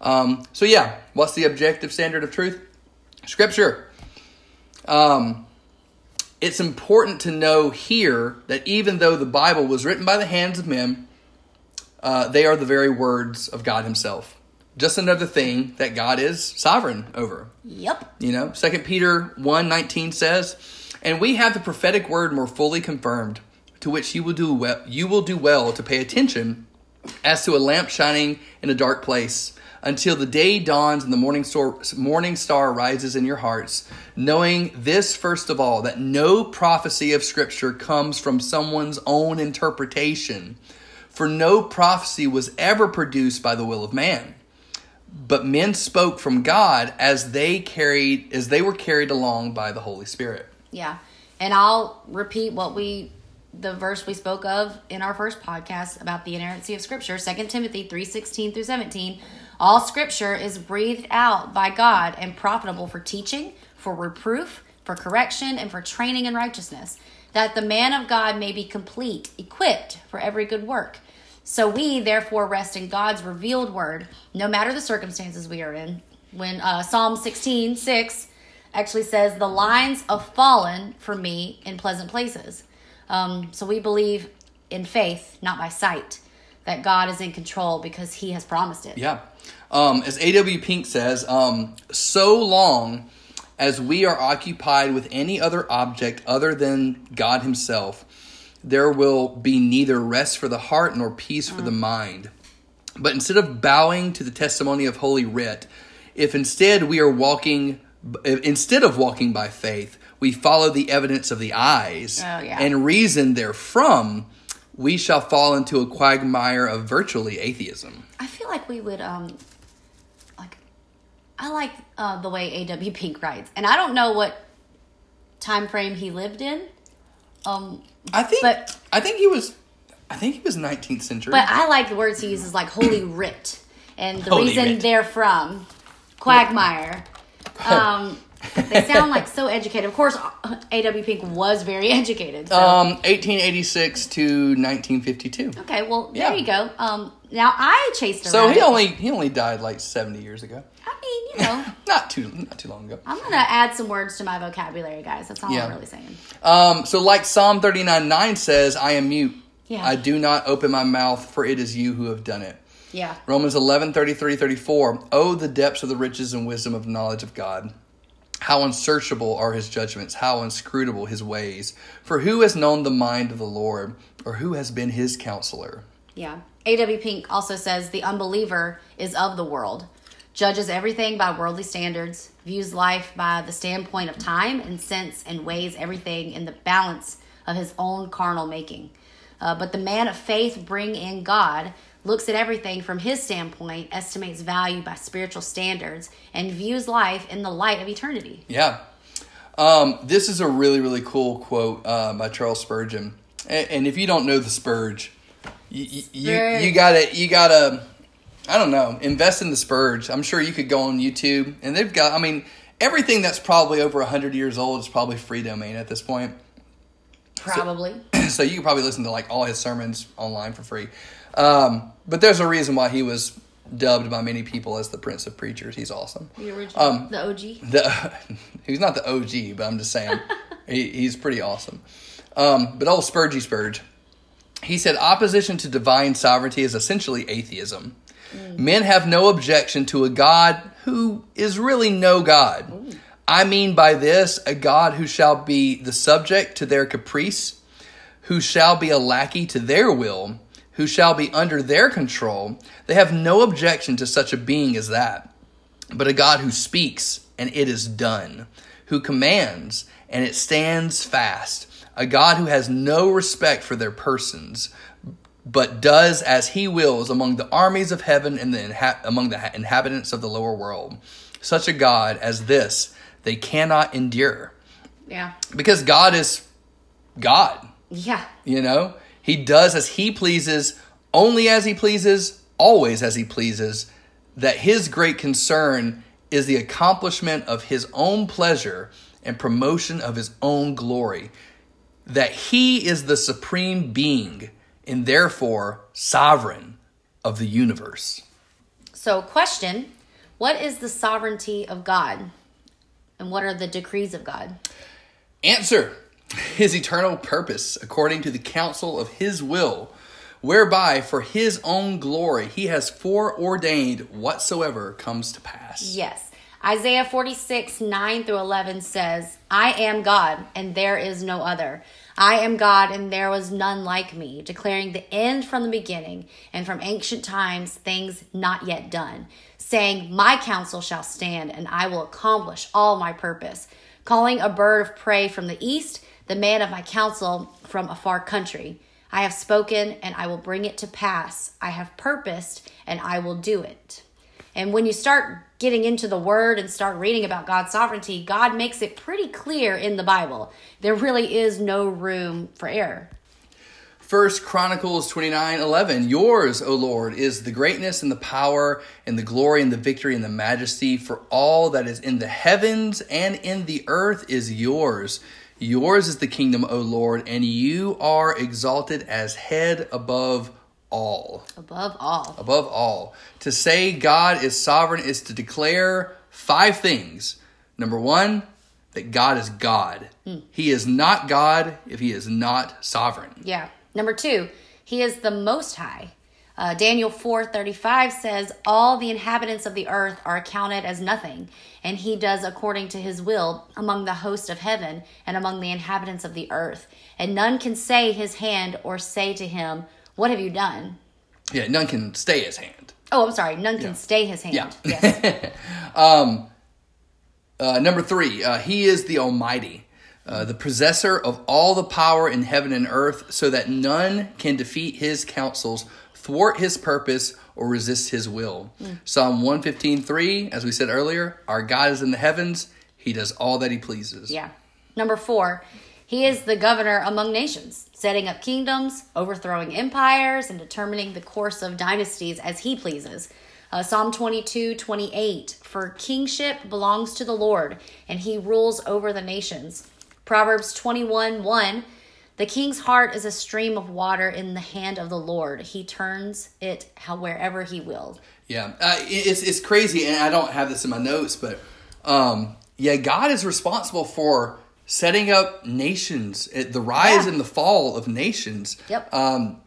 Um, so, yeah, what's the objective standard of truth? Scripture. Um, it's important to know here that even though the Bible was written by the hands of men, uh, they are the very words of God Himself. Just another thing that God is sovereign over. Yep. You know, Second Peter 1 19 says, And we have the prophetic word more fully confirmed, to which you will do well, you will do well to pay attention as to a lamp shining in a dark place until the day dawns and the morning star, morning star rises in your hearts, knowing this first of all, that no prophecy of Scripture comes from someone's own interpretation. For no prophecy was ever produced by the will of man but men spoke from God as they carried as they were carried along by the Holy Spirit. Yeah. And I'll repeat what we the verse we spoke of in our first podcast about the inerrancy of scripture, 2 Timothy 3:16 through 17. All scripture is breathed out by God and profitable for teaching, for reproof, for correction, and for training in righteousness, that the man of God may be complete, equipped for every good work. So we therefore rest in God's revealed word, no matter the circumstances we are in. When uh, Psalm 16, 6 actually says, The lines have fallen for me in pleasant places. Um, so we believe in faith, not by sight, that God is in control because he has promised it. Yeah. Um, as A.W. Pink says, um, so long as we are occupied with any other object other than God Himself, there will be neither rest for the heart nor peace for the mind. But instead of bowing to the testimony of Holy Writ, if instead we are walking, instead of walking by faith, we follow the evidence of the eyes Oh, yeah. and reason therefrom, we shall fall into a quagmire of virtually atheism. I feel like we would, um, I like uh, the way A.W. Pink writes. And I don't know what time frame he lived in. Um, I think But- I think he was I think he was 19th century. But I like the words he uses, like holy writ, and the Holy reason writ. they're from quagmire. Um, they sound like so educated. Of course, A.W. Pink was very educated. So. um 1886 to 1952. okay, well yeah. there you go. Um, now I chased around. So he it. only he only died like 70 years ago. I mean, you know, Not too not too long ago. I'm gonna add some words to my vocabulary, guys. That's all Yeah. I'm really saying. Um so like Psalm 39 9 says, I am mute. Yeah. I do not open my mouth for it is you who have done it. Yeah. Romans 11, 33, 34. Oh, the depths of the riches and wisdom of knowledge of God. How unsearchable are his judgments, how inscrutable his ways. For who has known the mind of the Lord, or who has been his counselor? Yeah. A.W. Pink also says the unbeliever is of the world, judges everything by worldly standards, views life by the standpoint of time and sense, and weighs everything in the balance of his own carnal making. Uh, but the man of faith, bring in God, looks at everything from his standpoint, estimates value by spiritual standards, and views life in the light of eternity. Yeah. Um, this is a really, really cool quote uh, by Charles Spurgeon. And, and if you don't know the Spurge, you, you, you, you gotta, you gotta, I don't know, invest in the Spurge. I'm sure you could go on YouTube and they've got, I mean, everything that's probably over 100 years old is probably free domain at this point. Probably. so you can probably listen to like all his sermons online for free. Um, but there's a reason why he was dubbed by many people as the Prince of Preachers. He's awesome. The original. Um, the OG. The, he's not the OG, but I'm just saying he, he's pretty awesome. Um, but old Spurgy Spurge, he said opposition to divine sovereignty is essentially atheism. Mm. Men have no objection to a God who is really no God. I mean by this a God who shall be the subject to their caprice, who shall be a lackey to their will, who shall be under their control. They have no objection to such a being as that but a God who speaks and it is done, who commands, and it stands fast, a God who has no respect for their persons, but does as he wills among the armies of heaven and the inha- among the inhabitants of the lower world. Such a God as this they cannot endure. Yeah. Because God is God. Yeah. You know, he does as he pleases, only as he pleases, always as he pleases. That his great concern is the accomplishment of his own pleasure and promotion of his own glory. That he is the supreme being and therefore sovereign of the universe. So, question What is the sovereignty of God? And what are the decrees of God? Answer His eternal purpose, according to the counsel of His will, whereby for His own glory He has foreordained whatsoever comes to pass. Yes. Isaiah 46, 9 through 11 says, I am God, and there is no other. I am God, and there was none like me, declaring the end from the beginning, and from ancient times things not yet done, saying, My counsel shall stand, and I will accomplish all my purpose, calling a bird of prey from the east, the man of my counsel from a far country. I have spoken, and I will bring it to pass. I have purposed, and I will do it. And when you start getting into the word and start reading about God's sovereignty, God makes it pretty clear in the Bible. There really is no room for error. First Chronicles 29 11. Yours, O Lord, is the greatness and the power and the glory and the victory and the majesty, for all that is in the heavens and in the earth is yours. Yours is the kingdom, O Lord, and you are exalted as head above all. Above all. Above all. To say God is sovereign is to declare five things. Number one, that God is God. He is not God if he is not sovereign. Yeah. Number two, he is the most high. Uh, Daniel 4:35 says, "All the inhabitants of the earth are accounted as nothing, and he does according to his will among the host of heaven and among the inhabitants of the earth. And none can say his hand or say to him, What have you done?" Yeah, none can stay his hand. Oh, I'm sorry. None can stay his hand. Yeah. Yes. Uh, number three, uh, he is the Almighty, uh, the possessor of all the power in heaven and earth, so that none can defeat his counsels, thwart his purpose, or resist his will. Psalm 115.3, as we said earlier, our God is in the heavens. He does all that he pleases. Yeah. Number four, he is the governor among nations, setting up kingdoms, overthrowing empires, and determining the course of dynasties as he pleases. Uh, Psalm 22, 28, for kingship belongs to the Lord, and he rules over the nations. Proverbs 21, 1, the king's heart is a stream of water in the hand of the Lord. He turns it how wherever he will. Yeah, uh, it's it's crazy, and I don't have this in my notes, but um, yeah, God is responsible for setting up nations, uh, the rise Yeah. and the fall of nations. Yep. Um,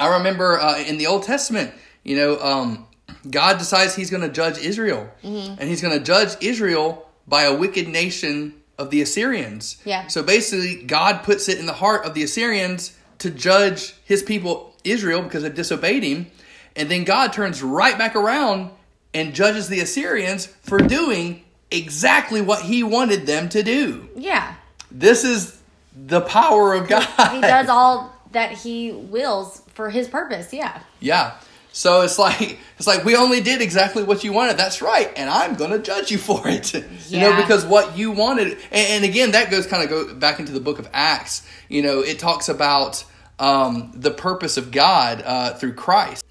I remember uh, in the Old Testament, you know, um, God decides He's going to judge Israel, Mm-hmm. and He's going to judge Israel by a wicked nation of the Assyrians. Yeah. So basically, God puts it in the heart of the Assyrians to judge His people Israel because they disobeyed Him, and then God turns right back around and judges the Assyrians for doing exactly what He wanted them to do. Yeah. This is the power of God. He does all that he wills for his purpose. Yeah. Yeah. So it's like it's like we only did exactly what you wanted. That's right, and I'm going to judge you for it. You know, because what you wanted, and, and again, that goes kind of go back into the book of Acts. You know, it talks about um, the purpose of God uh, through Christ.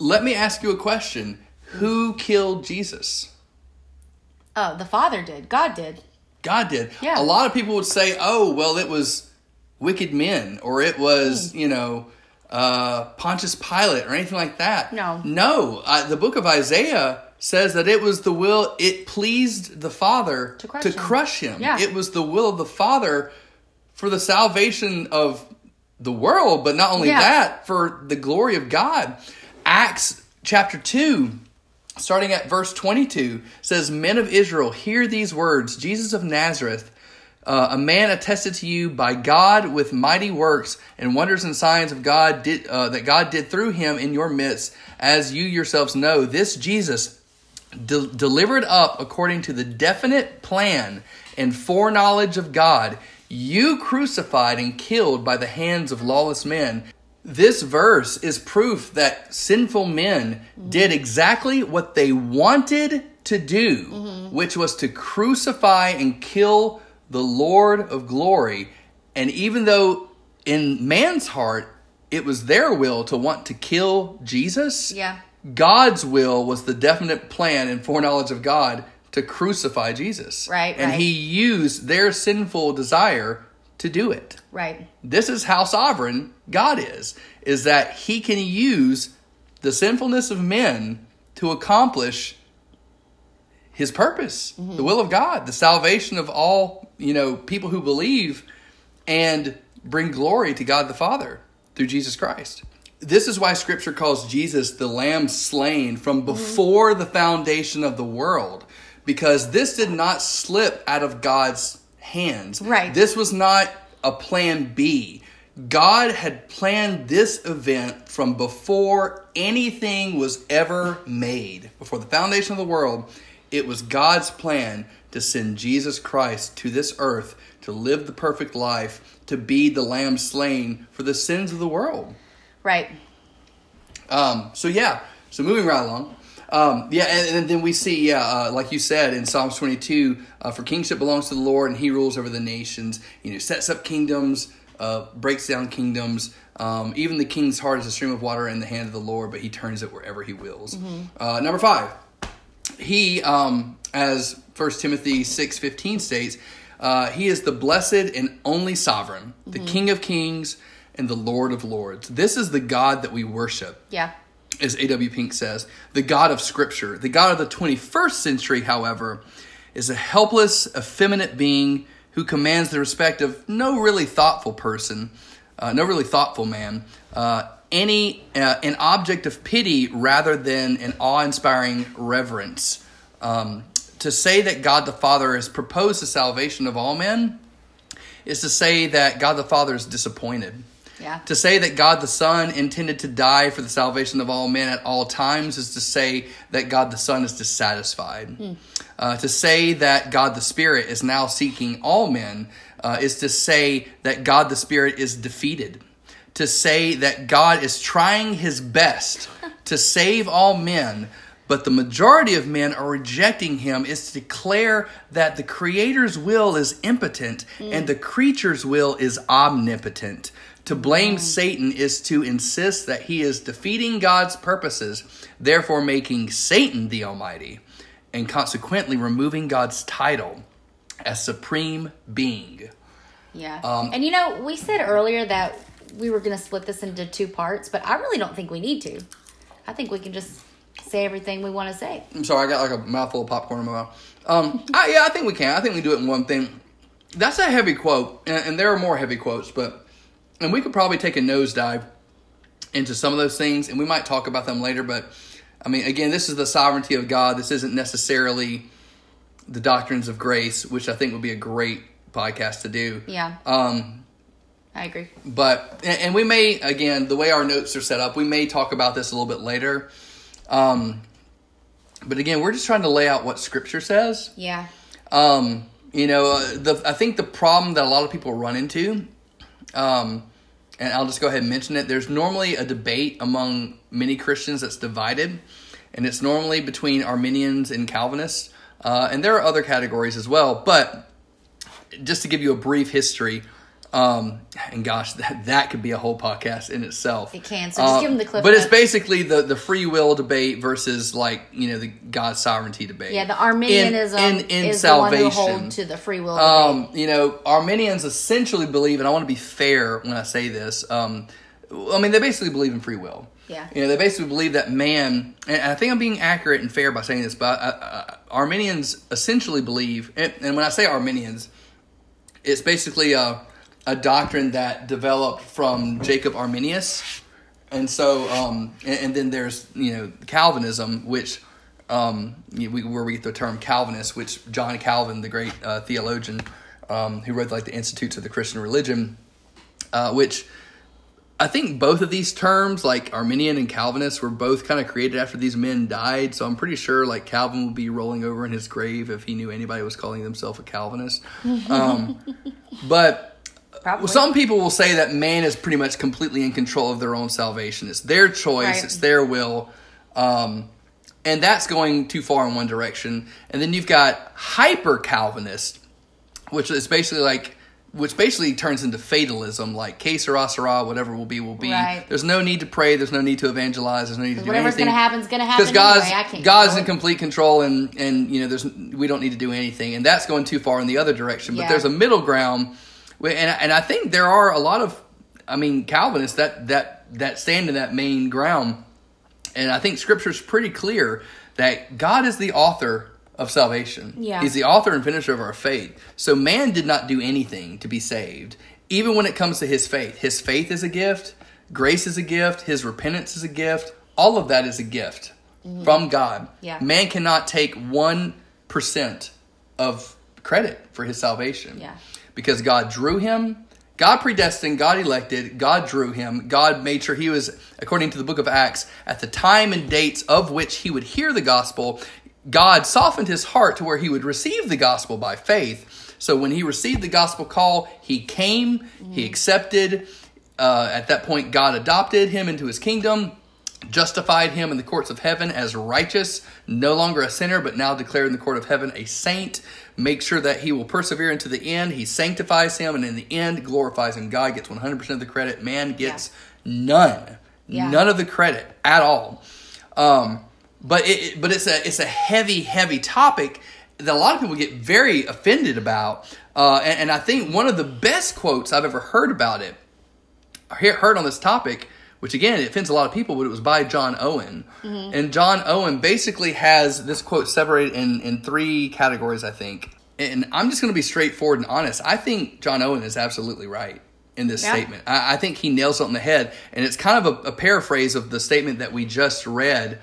Let me ask you a question: Who killed Jesus? Oh, the Father did. God did. God did. Yeah. A lot of people would say, "Oh, well, it was wicked men, or it was, Hmm. you know, uh, Pontius Pilate, or anything like that." No. no. Uh, the book of Isaiah says that it was the will. It pleased the Father To crush to him. crush him. Yeah. It was the will of the Father for the salvation of the world, but not only Yeah. that, for the glory of God. Acts chapter two starting at verse 22 says men of israel hear these words. Jesus of nazareth uh, a man attested to you by god with mighty works and wonders and signs of god did uh, that god did through him in your midst. As you yourselves know this jesus de- delivered up according to the definite plan and foreknowledge of God, you crucified and killed by the hands of lawless men. This verse is proof that sinful men mm-hmm. did exactly what they wanted to do, mm-hmm. which was to crucify and kill the Lord of glory. And even though in man's heart it was their will to want to kill Jesus, Yeah. God's will was the definite plan and foreknowledge of God to crucify Jesus. Right, And right. he used their sinful desire to do it. Right. This is how sovereign God is, is that he can use the sinfulness of men to accomplish his purpose, Mm-hmm. the will of God, the salvation of all, you know, people who believe and bring glory to God the Father through Jesus Christ. This is why scripture calls Jesus the lamb slain Mm-hmm. from before the foundation of the world because this did not slip out of God's hands. Right. This was not a plan B. God had planned this event from before anything was ever made. Before the foundation of the world, it was God's plan to send Jesus Christ to this earth to live the perfect life, to be the lamb slain for the sins of the world. Right. Um, so yeah, so moving right along. Um, yeah, and, and then we see, yeah, uh, like you said in Psalms 22, uh, for kingship belongs to the Lord, and He rules over the nations. You know, sets up kingdoms, uh, breaks down kingdoms. Um, even the king's heart is a stream of water in the hand of the Lord, but He turns it wherever He wills. Uh, number five, He, um, as First Timothy six fifteen states, uh, He is the blessed and only sovereign, the King of kings and the Lord of lords. This is the God that we worship Yeah. As A.W. Pink says, the God of Scripture. The God of the 21st century, however, is a helpless, effeminate being who commands the respect of no really thoughtful person, uh, no really thoughtful man, uh, any uh, an object of pity rather than an awe-inspiring reverence. Um, to say that God the Father has proposed the salvation of all men is to say that God the Father is disappointed. Yeah. To say that God the Son intended to die for the salvation of all men at all times is to say that God the Son is dissatisfied. Uh, to say that God the Spirit is now seeking all men uh, is to say that God the Spirit is defeated. To say that God is trying his best to save all men, but the majority of men are rejecting him is to declare that the Creator's will is impotent and the creature's will is omnipotent. To blame Satan is to insist that he is defeating God's purposes, therefore making Satan the Almighty, and consequently removing God's title as supreme being. Yeah. Um, and you know, we said earlier that we were going to split this into two parts, but I really don't think we need to. I think we can just say everything we want to say. I'm sorry, I got like a mouthful of popcorn in my mouth. Um, I, yeah, I think we can. I think we do it in one thing. That's a heavy quote, and, and there are more heavy quotes, but and we could probably take a nosedive into some of those things, and we might talk about them later. But I mean, again, this is the sovereignty of God. This isn't necessarily the doctrines of grace, which I think would be a great podcast to do. Yeah. Um, I agree. but and, and we may again the way our notes are set up, we may talk about this a little bit later. Um, but again, we're just trying to lay out what Scripture says. Yeah. Um, you know, uh, the I think the problem that a lot of people run into, um, and I'll just go ahead and mention it. There's normally a debate among many Christians that's divided, and it's normally between Arminians and Calvinists, uh, and there are other categories as well. But just to give you a brief history, um, and gosh, that, that could be a whole podcast in itself. It can. So just give 'em the clip But it's basically the the free will debate versus like you know the God's sovereignty debate. Yeah, the Arminianism in, in, in is salvation. the one who hold to the free will. Um, you know, Arminians essentially believe, and I want to be fair when I say this. Um, I mean, they basically believe in free will. Yeah. You know, they basically believe that man, and I think I'm being accurate and fair by saying this, but uh, uh, Arminians essentially believe, and, and when I say Arminians, it's basically a, a doctrine that developed from Jacob Arminius. And so, um, and, and then there's, you know, Calvinism, which, um, you know, we, where we get the term Calvinist, which John Calvin, the great uh, theologian, um, who wrote like the Institutes of the Christian Religion, uh, which I think both of these terms, like Arminian and Calvinist, were both kind of created after these men died. So I'm pretty sure like Calvin would be rolling over in his grave if he knew anybody was calling themselves a Calvinist. Um, but Probably. well, some people will say that man is pretty much completely in control of their own salvation. It's their choice. Right. It's their will. Um, and that's going too far in one direction. And then you've got hyper Calvinist, which is basically like, which basically turns into fatalism, like que sera, sera, whatever will be, will be. Right. There's no need to pray. There's no need to evangelize. There's no need to do whatever's anything. gonna happen is gonna happen Because God's, anyway. God's in complete control, and and you know, there's we don't need to do anything, and that's going too far in the other direction. But Yeah. there's a middle ground, and and I think there are a lot of, I mean, Calvinists that that that stand in that main ground, and I think Scripture's pretty clear that God is the author of salvation. Yeah. He's the author and finisher of our faith. So man did not do anything to be saved. Even when it comes to his faith, his faith is a gift, grace is a gift, his repentance is a gift. All of that is a gift from God. Mm-hmm. Yeah. Man cannot take 1% of credit for his salvation. Yeah. Because God drew him, God predestined, God elected, God drew him, God made sure he was, according to the book of Acts, at the time and dates of which he would hear the gospel, God softened his heart to where he would receive the gospel by faith. So when he received the gospel call, he came, he accepted. Uh, at that point, God adopted him into his kingdom justified him in the courts of heaven as righteous, no longer a sinner, but now declared in the court of heaven a saint. Make sure that he will persevere into the end. He sanctifies him, and in the end, glorifies him. God gets 100% of the credit. Man gets none. Yeah. None of the credit at all. Um, but it, but it's a it's a heavy heavy topic that a lot of people get very offended about. Uh, and, and I think one of the best quotes I've ever heard about it he- heard on this topic, which again it offends a lot of people, but it was by John Owen. Mm-hmm. And John Owen basically has this quote separated in in three categories, I think. And I'm just going to be straightforward and honest. I think John Owen is absolutely right in this Yeah. statement. I, I think he nails it on the head, and it's kind of a, a paraphrase of the statement that we just read.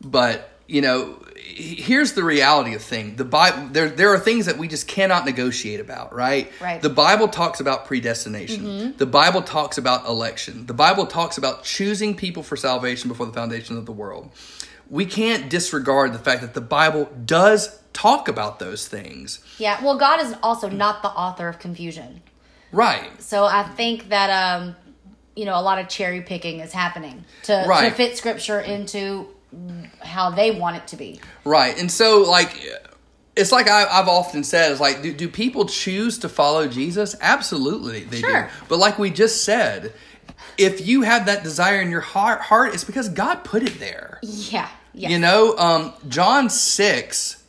But you know, here's the reality of thing. The Bible, there there are things that we just cannot negotiate about, right? Right. The Bible talks about predestination. The Bible talks about election. The Bible talks about choosing people for salvation before the foundation of the world. We can't disregard the fact that the Bible does talk about those things. Yeah. Well, God is also not the author of confusion. Right. So I think that um, you know, a lot of cherry picking is happening to, to fit scripture into how they want it to be. Right. And so, like, it's like I, I've often said, is like, do, do people choose to follow Jesus? Absolutely, they Sure. do. But like we just said, if you have that desire in your heart, heart, it's because God put it there. Yeah. Yeah. You know, um, John 6,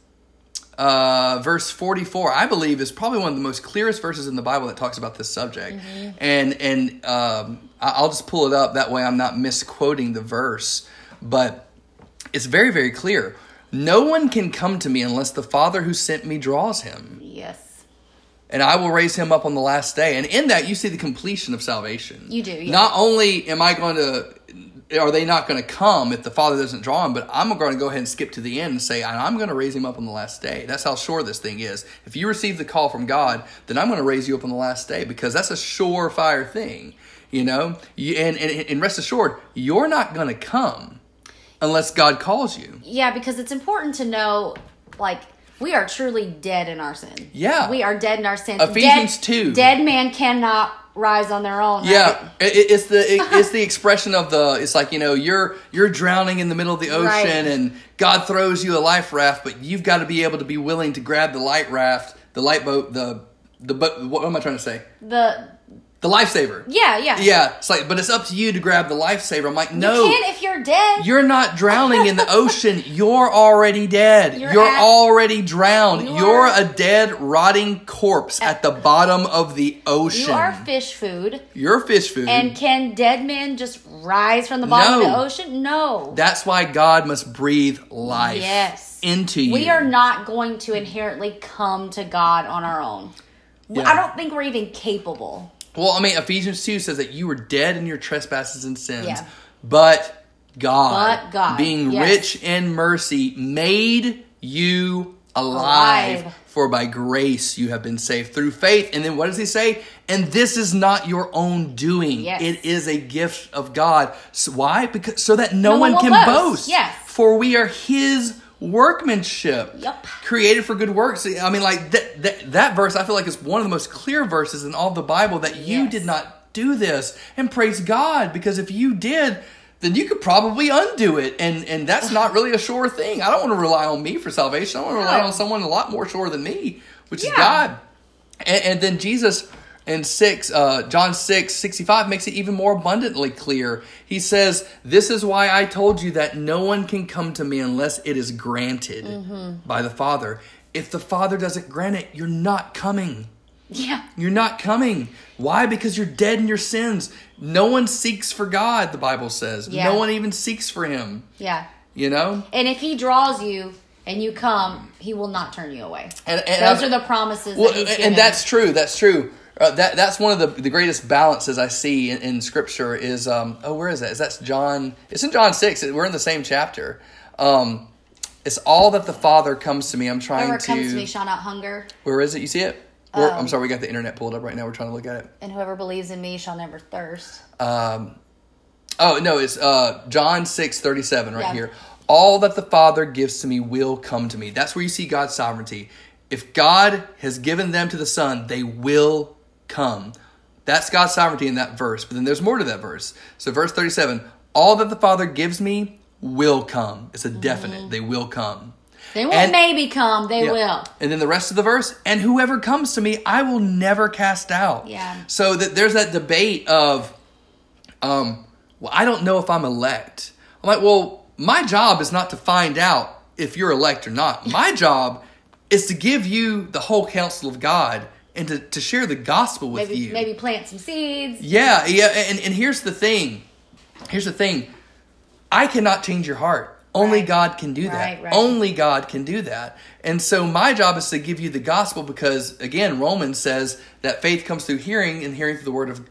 uh, verse 44, I believe is probably one of the most clearest verses in the Bible that talks about this subject. Mm-hmm. And, and um, I'll just pull it up. That way I'm not misquoting the verse. But it's very, very clear. No one can come to me unless the Father who sent me draws him yes. and I will raise him up on the last day. And in that, you see the completion of salvation. You do, yeah. Not only am I going to, are they not going to come if the Father doesn't draw him, but I'm going to go ahead and skip to the end and say, I'm going to raise him up on the last day. That's how sure this thing is. If you receive the call from God, then I'm going to raise you up on the last day because that's a surefire thing, you know? And, and, and rest assured, you're not going to come unless God calls you. Yeah, because it's important to know, like, we are truly dead in our sin. Yeah. We are dead in our sin. Ephesians dead, 2. Dead man cannot rise on their own. right? Yeah, it, it- it's the it, it's the expression of the. It's like you know you're you're drowning in the middle of the ocean, Right. and God throws you a life raft, but you've got to be able to be willing to grab the light raft, the light boat, the the boat. What am I trying to say? The The lifesaver. yeah, yeah. Yeah, it's like, but it's up to you to grab the lifesaver. I'm like, no, You can if you're dead. you're not drowning in the ocean. You're already dead. You're, You're at- already drowned. You You're a dead, rotting corpse at the bottom of the ocean. you are fish food. You're fish food. And can dead men just rise from the bottom of the ocean? No. That's why God must breathe life Yes. into you. We are not going to inherently come to God on our own. Yeah. I don't think we're even capable. Well, I mean, Ephesians 2 says that you were dead in your trespasses and sins, Yeah. but God, But God, being yes. rich in mercy, made you alive, Alive. For by grace you have been saved through faith. And then what does he say? And this is not your own doing. Yes. It is a gift of God. So why? Because so that no, No one one, can boast. boast. Yes. For we are his workmanship. Yup. Created for good works. I mean, like that, that that verse I feel like is one of the most clear verses in all the Bible that you Yes. did not do this. And praise God, because if you did, then you could probably undo it. And and that's not really a sure thing. I don't want to rely on me for salvation. I want to rely on someone a lot more sure than me, which Yeah. is God. And, and then Jesus in 6, uh, John 6, 65 makes it even more abundantly clear. He says, This is why I told you that no one can come to me unless it is granted Mm-hmm. by the Father. If the Father doesn't grant it, you're not coming. Yeah. You're not coming. Why? Because you're dead in your sins. No one seeks for God, the Bible says. Yeah. No one even seeks for Him. Yeah. You know? And if he draws you and you come, he will not turn you away. And, and Those I've- are the promises Well, that and that's true. That's true. Uh, that that's one of the the greatest balances I see in, in Scripture is um oh where is that? Is that's John? It's in John six. We're in the same chapter. Um, it's all that the Father comes to me. I'm trying Whoever to. comes to me shall not hunger, Where is it? You see it? Um, I'm sorry, we got the internet pulled up right now. We're trying to look at it. and whoever believes in me shall never thirst. Um, oh no, it's uh, John six thirty seven right Yeah. here. All that the Father gives to me will come to me. That's where you see God's sovereignty. If God has given them to the Son, they will come. That's God's sovereignty in that verse. But then there's more to that verse. So verse thirty seven. All that the Father gives me will come. It's a definite. They will come. They won't And- maybe come, they Yeah. will. And then the rest of the verse, and whoever comes to me, I will never cast out. Yeah. So that there's that debate of, um, well, I don't know if I'm elect. I'm like, well, my job is not to find out if you're elect or not. My job is to give you the whole counsel of God and to, to share the gospel with Maybe you. maybe plant some seeds. Yeah, yeah, and, and here's the thing. Here's the thing. I cannot change your heart. Only Right. God can do that. Right, right. Only God can do that. And so my job is to give you the gospel because again, Romans says that faith comes through hearing and hearing through the word of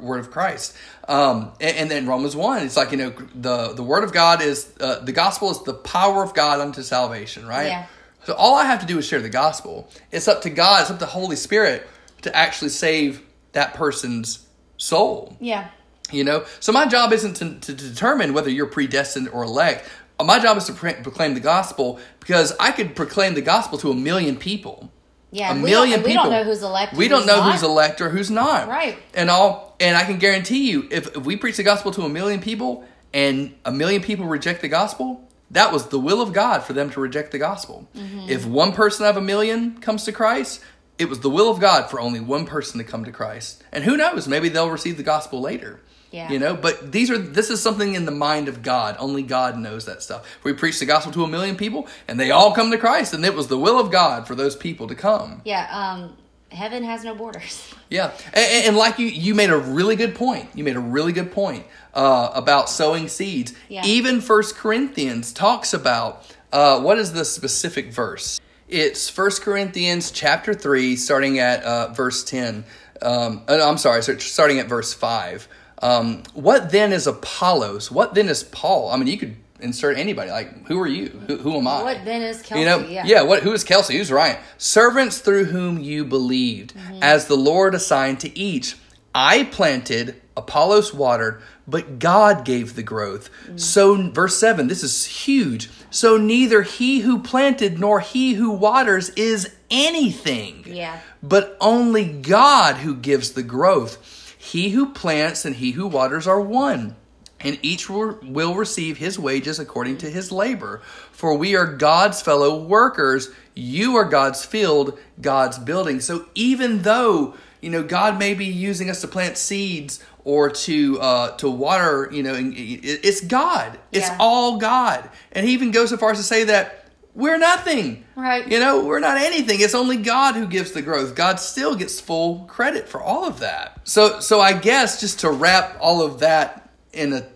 word of Christ. Um, and, and then Romans 1, it's like, you know, the the word of God is uh, the gospel is the power of God unto salvation, right? Yeah. So all I have to do is share the gospel. It's up to God, it's up to the Holy Spirit to actually save that person's soul. Yeah. You know, so my job isn't to, to determine whether you're predestined or elect. My job is to pre- proclaim the gospel because I could proclaim the gospel to a million people. Yeah. A million don't, we people. don't know who's elect. We don't know not. who's elect or who's not. Right. And all, and I can guarantee you, if, if we preach the gospel to a million people and a million people reject the gospel, that was the will of God for them to reject the gospel. Mm-hmm. If one person out of a million comes to Christ, it was the will of God for only one person to come to Christ. And who knows, maybe they'll receive the gospel later. Yeah. You know, but these are this is something in the mind of God. Only God knows that stuff. If we preach the gospel to a million people and they all come to Christ, and it was the will of God for those people to come. Yeah. Um. Heaven has no borders. Yeah, and, and like you, you made a really good point. You made a really good point uh, about sowing seeds. Yeah. Even First Corinthians talks about uh, what is the specific verse? It's First Corinthians chapter three, starting at uh, verse ten. Um, uh, I'm sorry, starting at verse five. Um, what then is Apollos? What then is Paul? I mean, you could insert anybody. Like, who are you? Who, who am I? What then is Kelsey? You know, yeah. What? Who is Kelsey? Who's Ryan? Servants through whom you believed, Mm-hmm. as the Lord assigned to each. I planted, Apollos watered, but God gave the growth. Mm. So, verse seven. This is huge. So neither he who planted nor he who waters is anything. Yeah. But only God who gives the growth. He who plants and he who waters are one and each will receive his wages according to his labor. For we are God's fellow workers. You are God's field, God's building. So even though you know God may be using us to plant seeds or to uh, to water, you know, it's God. It's Yeah. all God. And he even goes so far as to say that we're nothing. Right. You know, we're not anything. It's only God who gives the growth. God still gets full credit for all of that. So so I guess just to wrap all of that in a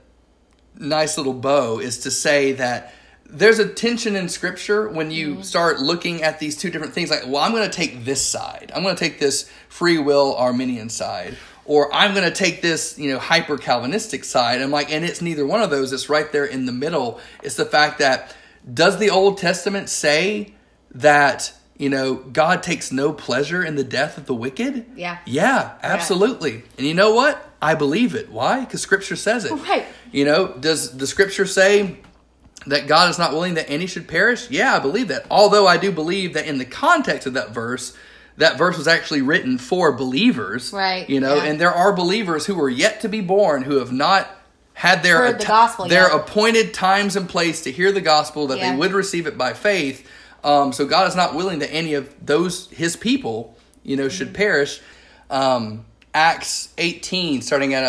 nice little bow is to say that there's a tension in scripture when you mm-hmm. start looking at these two different things like well i'm going to take this side. I'm going to take this free will arminian side or i'm going to take this you know hyper calvinistic side. I'm like and it's neither one of those. It's right there in the middle. It's the fact that does the old testament say that you know, God takes no pleasure in the death of the wicked? Yeah. Yeah, absolutely. And you know what? I believe it. Why? Because Scripture says it. Right. You know, does the Scripture say that God is not willing that any should perish? Yeah, I believe that. Although I do believe that in the context of that verse, that verse was actually written for believers. Right, You know, yeah. and there are believers who are yet to be born who have not had their the gospel their yet. appointed times and place to hear the gospel that Yeah. they would receive it by faith. Um, so God is not willing that any of those His people, you know, Mm-hmm. should perish. Um, Acts eighteen, starting at uh,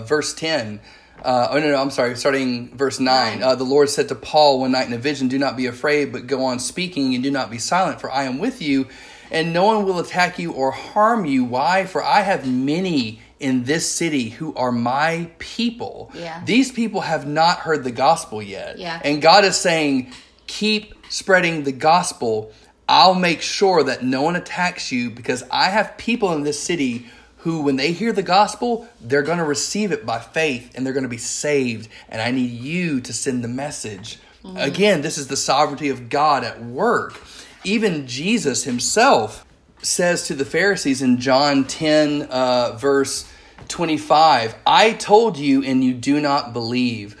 uh, verse ten. Uh, oh no, no, I'm sorry. Starting verse nine, Nine. uh, the Lord said to Paul one night in a vision, "Do not be afraid, but go on speaking, and do not be silent, for I am with you, and no one will attack you or harm you. Why? For I have many in this city who are my people. Yeah. These people have not heard the gospel yet, Yeah. and God is saying, keep spreading the gospel. I'll make sure that no one attacks you because I have people in this city who, when they hear the gospel, they're going to receive it by faith and they're going to be saved. And I need you to send the message. Again, this is the sovereignty of God at work. Even Jesus himself says to the Pharisees in John 10, uh, verse 25, I told you, and you do not believe.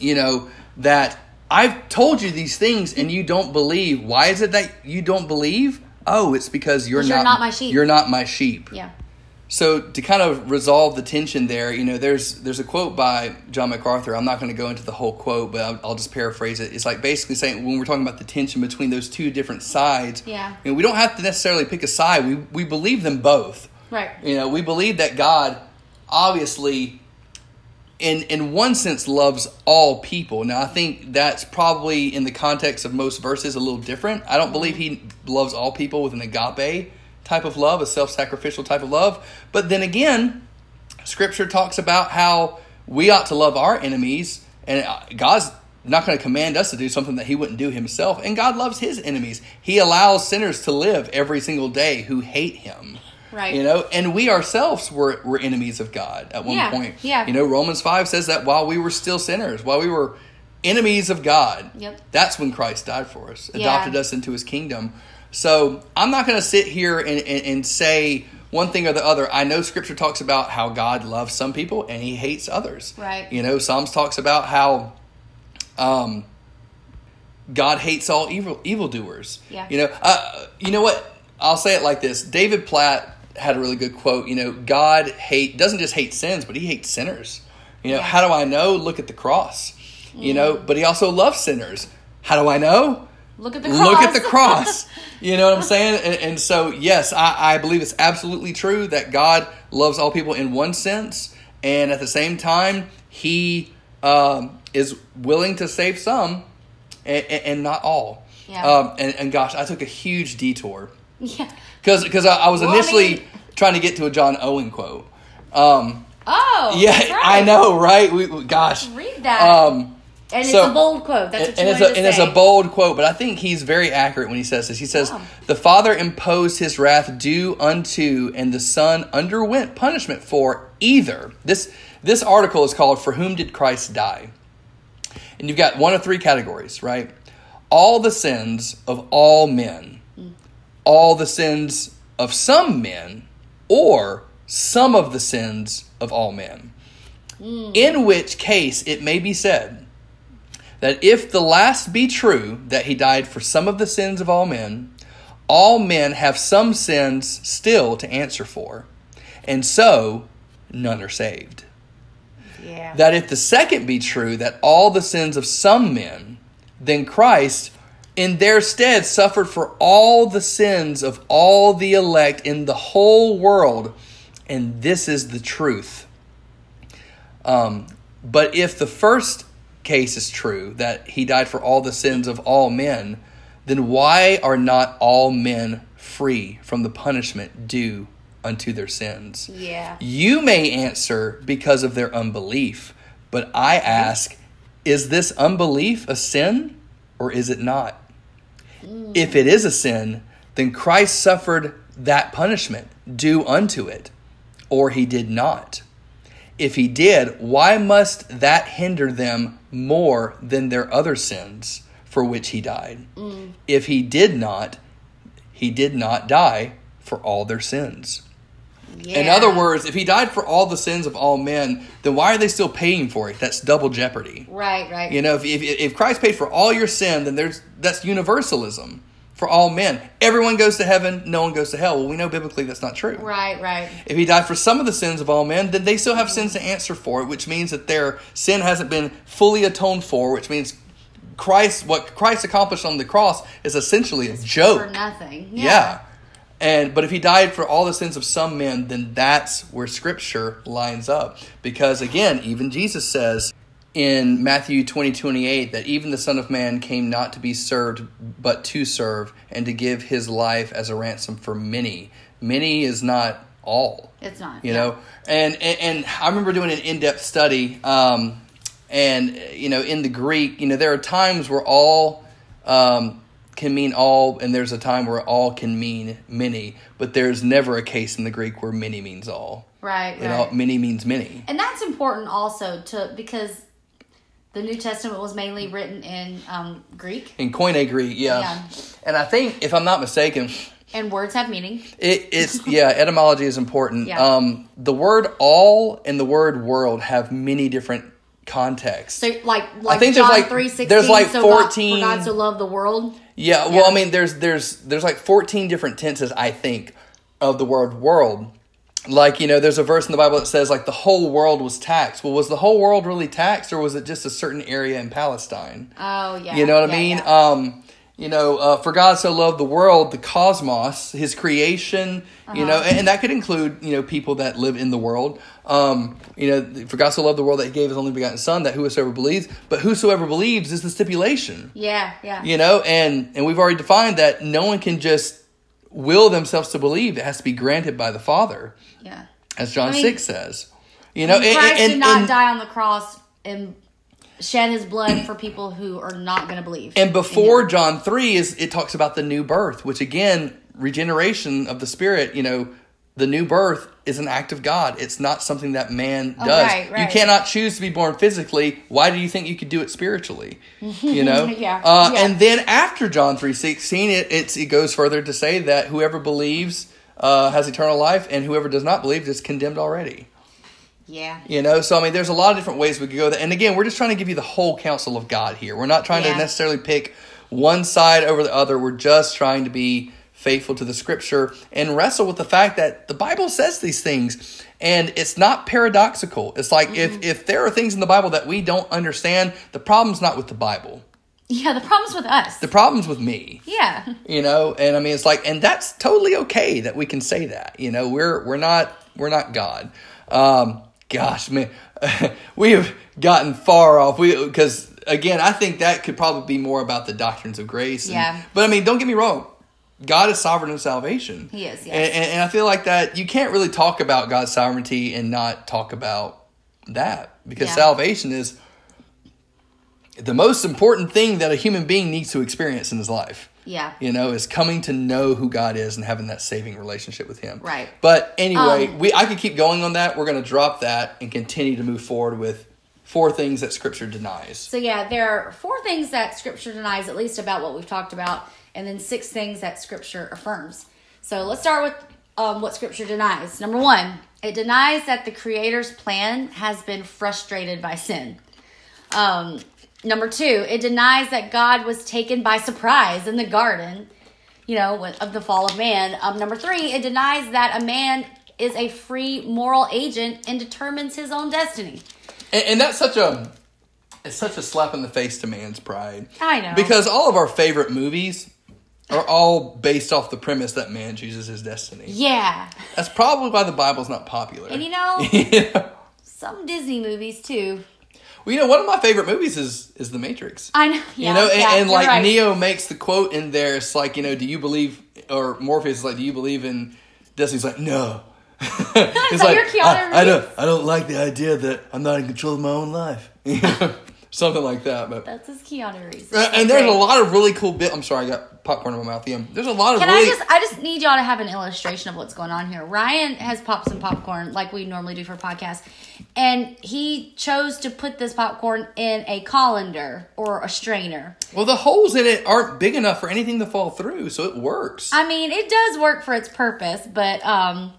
you know, that I've told you these things and you don't believe. Why is it that you don't believe? Oh, it's because you're not you're not my sheep. You're not my sheep. Yeah. So to kind of resolve the tension there, you know, there's there's a quote by John MacArthur. I'm not going to go into the whole quote, but I'll, I'll just paraphrase it. It's like basically saying when we're talking about the tension between those two different sides, Yeah. you know, we don't have to necessarily pick a side. We we believe them both. Right. You know, we believe that God obviously in in one sense loves all people. Now I think that's probably in the context of most verses a little different. I don't believe he loves all people with an agape type of love, a self-sacrificial type of love. But then again, scripture talks about how we ought to love our enemies and uh, God's not going to command us to do something that he wouldn't do himself. And God loves his enemies. He allows sinners to live every single day who hate him. Right. You know, and we ourselves were, were enemies of God at one Yeah, point. yeah. You know, Romans 5 says that while we were still sinners, while we were enemies of God, Yep. that's when Christ died for us, Yeah. adopted us into his kingdom. So I'm not going to sit here and, and, and say one thing or the other. I know scripture talks about how God loves some people and he hates others. Right. You know, Psalms talks about how um, God hates all evil evildoers. Yeah. You know, uh, you know what? I'll say it like this. David Platt had a really good quote. You know, God hate doesn't just hate sins, but he hates sinners. You know, Yeah. how do I know? Look at the cross. You know, but he also loves sinners. How do I know? Look at the cross. Look at the cross. You know what I'm saying? And, and so, yes, I, I believe it's absolutely true that God loves all people in one sense, and at the same time, He um, is willing to save some and, and not all. Yeah. Um, and, and gosh, I took a huge detour yeah. Because I, I was Well, I initially mean- trying to get to a John Owen quote. Um, Oh. yeah, right. I know, right? We, we- gosh. Read that. Um, and so- it's a bold quote. That's what and, it's a, and it's a bold quote, but I think he's very accurate when he says this. He says, Wow. "The Father imposed His wrath due unto, and the Son underwent punishment for either." This this article is called "For Whom Did Christ Die?" And you've got one of three categories, right? All the sins of all men, all the sins of some men, or some of the sins of all men. Hmm. In which case, it may be said that if the last be true, that he died for some of the sins of all men, all men have some sins still to answer for, and so none are saved. yeah. That if the second be true, that all the sins of some men, then Christ in their stead suffered for all the sins of all the elect in the whole world, and this is the truth. Um, but if the first case is true, that he died for all the sins of all men, then why are not all men free from the punishment due unto their sins. Yeah. You may answer because of their unbelief, but I ask, is this unbelief a sin or is it not? If it is a sin, then Christ suffered that punishment due unto it, or he did not. If he did, why must that hinder them more than their other sins for which he died? Mm. If he did not, he did not die for all their sins. Yeah. In other words, if he died for all the sins of all men, then why are they still paying for it? That's double jeopardy. Right, right. You know, if, if, if Christ paid for all your sin, then there's that's universalism for all men. Everyone goes to heaven, no one goes to hell. Well, we know biblically that's not true. Right, right. If he died for some of the sins of all men, then they still have sins to answer for it, which means that their sin hasn't been fully atoned for, which means Christ what Christ accomplished on the cross is essentially a joke. For nothing. Yeah. And but if he died for all the sins of some men, then that's where scripture lines up. Because again, even Jesus says in Matthew 20, 28, that even the Son of Man came not to be served, but to serve, and to give his life as a ransom for many. Many is not all. It's not. You yeah. know? And, and and I remember doing an in-depth study um and you know in the Greek, you know, there are times where all um can mean all and there's a time where all can mean many, but there's never a case in the Greek where many means all. Right, You right. know, many means many. And that's important also to because the New Testament was mainly written in um, Greek, In Koine Greek, yeah. Yeah. And I think if I'm not mistaken, and words have meaning. It, it's yeah, etymology is important. Yeah. Um, the word all and the word world have many different contexts. So, like, like think there's John like- three sixteen. there's like so God, 14 for God so loved the world. Yeah, well, Yeah. I mean, there's there's there's like 14 different tenses, I think, of the word world. Like you know, there's a verse in the Bible that says like the whole world was taxed. Well, was the whole world really taxed, or was it just a certain area in Palestine? Oh yeah. You know what yeah, I mean? yeah. Um, you know, uh, for God so loved the world, the cosmos, His creation. You know, Uh-huh. and, and that could include you know people that live in the world. Um, you know, for God so loved the world that He gave His only begotten Son, that whosoever believes, but whosoever believes is the stipulation yeah, yeah. you know and and we've already defined that no one can just will themselves to believe it has to be granted by the father yeah. as john I mean- 6 says you know and, Christ and- did not and- die on the cross and shed his blood for people who are not going to believe. and before john 3 is it talks about the new birth which again regeneration of the spirit you know the new birth is an act of god. It's not something that man does. Oh, right, you cannot choose to be born physically. Why do you think you could do it spiritually? You know? Yeah, Uh, yeah. and then after john 3.16 it, it's, it goes further to say that whoever believes uh, has eternal life and whoever does not believe is condemned already yeah. you know so i mean there's a lot of different ways we could go there and again we're just trying to give you the whole counsel of god here we're not trying Yeah. to necessarily pick one side over the other we're just trying to be faithful to the scripture and wrestle with the fact that the bible says these things and it's not paradoxical it's like Mm-hmm. if if there are things in the bible that we don't understand the problem's not with the bible Yeah, the problem's with us. the problem's with me yeah. you know and i mean it's like and that's totally okay that we can say that you know we're we're not we're not god um gosh man we have gotten far off we because again i think that could probably be more about the doctrines of grace and- Yeah. but i mean don't get me wrong god is sovereign in salvation He is, yes. and, and, and i feel like that you can't really talk about god's sovereignty and not talk about that because Yeah. salvation is the most important thing that a human being needs to experience in his life Yeah. you know, is coming to know who God is and having that saving relationship with Him. Right. But anyway, Um, we I could keep going on that. We're going to drop that and continue to move forward with four things that Scripture denies. So yeah, there are four things that Scripture denies, at least about what we've talked about, and then six things that Scripture affirms. So let's start with um, what Scripture denies. Number one, it denies that the Creator's plan has been frustrated by sin. Um, number two, it denies that God was taken by surprise in the garden, you know, of the fall of man. Um, number three, it denies that a man is a free moral agent and determines his own destiny. And, and that's such a it's such a slap in the face to man's pride. I know. because all of our favorite movies are all based off the premise that man chooses his destiny. Yeah. That's probably why the Bible's not popular. And you know, You know? some Disney movies too. Well, you know, one of my favorite movies is is The Matrix. I know. Yeah, you know, and, yeah, and like right. Neo makes the quote in there. It's like, you know, do you believe or Morpheus is like, "Do you believe in Destiny's like, no. That like, your Keanu I, I don't, I don't like the idea that I'm not in control of my own life. Something like that, but That's his Keanu Reeves. Uh, and there's a lot of really cool bit. I'm sorry, I got popcorn in my mouth. Yeah, there's a lot of Can really. I just? I just need y'all to have an illustration of what's going on here. Ryan has popped some popcorn like we normally do for podcasts, and he chose to put this popcorn in a colander or a strainer. well, the holes in it aren't big enough for anything to fall through, so it works. I mean, it does work for its purpose, but um,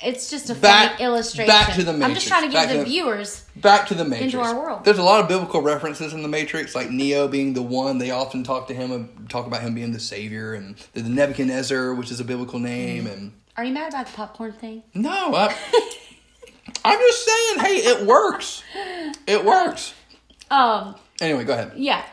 it's just a Back- funny illustration. back to the Matrix. I'm just trying to give the the- viewers. Back to the Matrix. Into our world. There's a lot of biblical references in the Matrix, like Neo being the one. They often talk to him, talk about him being the savior, and the Nebuchadnezzar, which is a biblical name, and Are you mad about the popcorn thing? No, I, I'm just saying, hey, it works. It works. Um, Anyway, go ahead. yeah,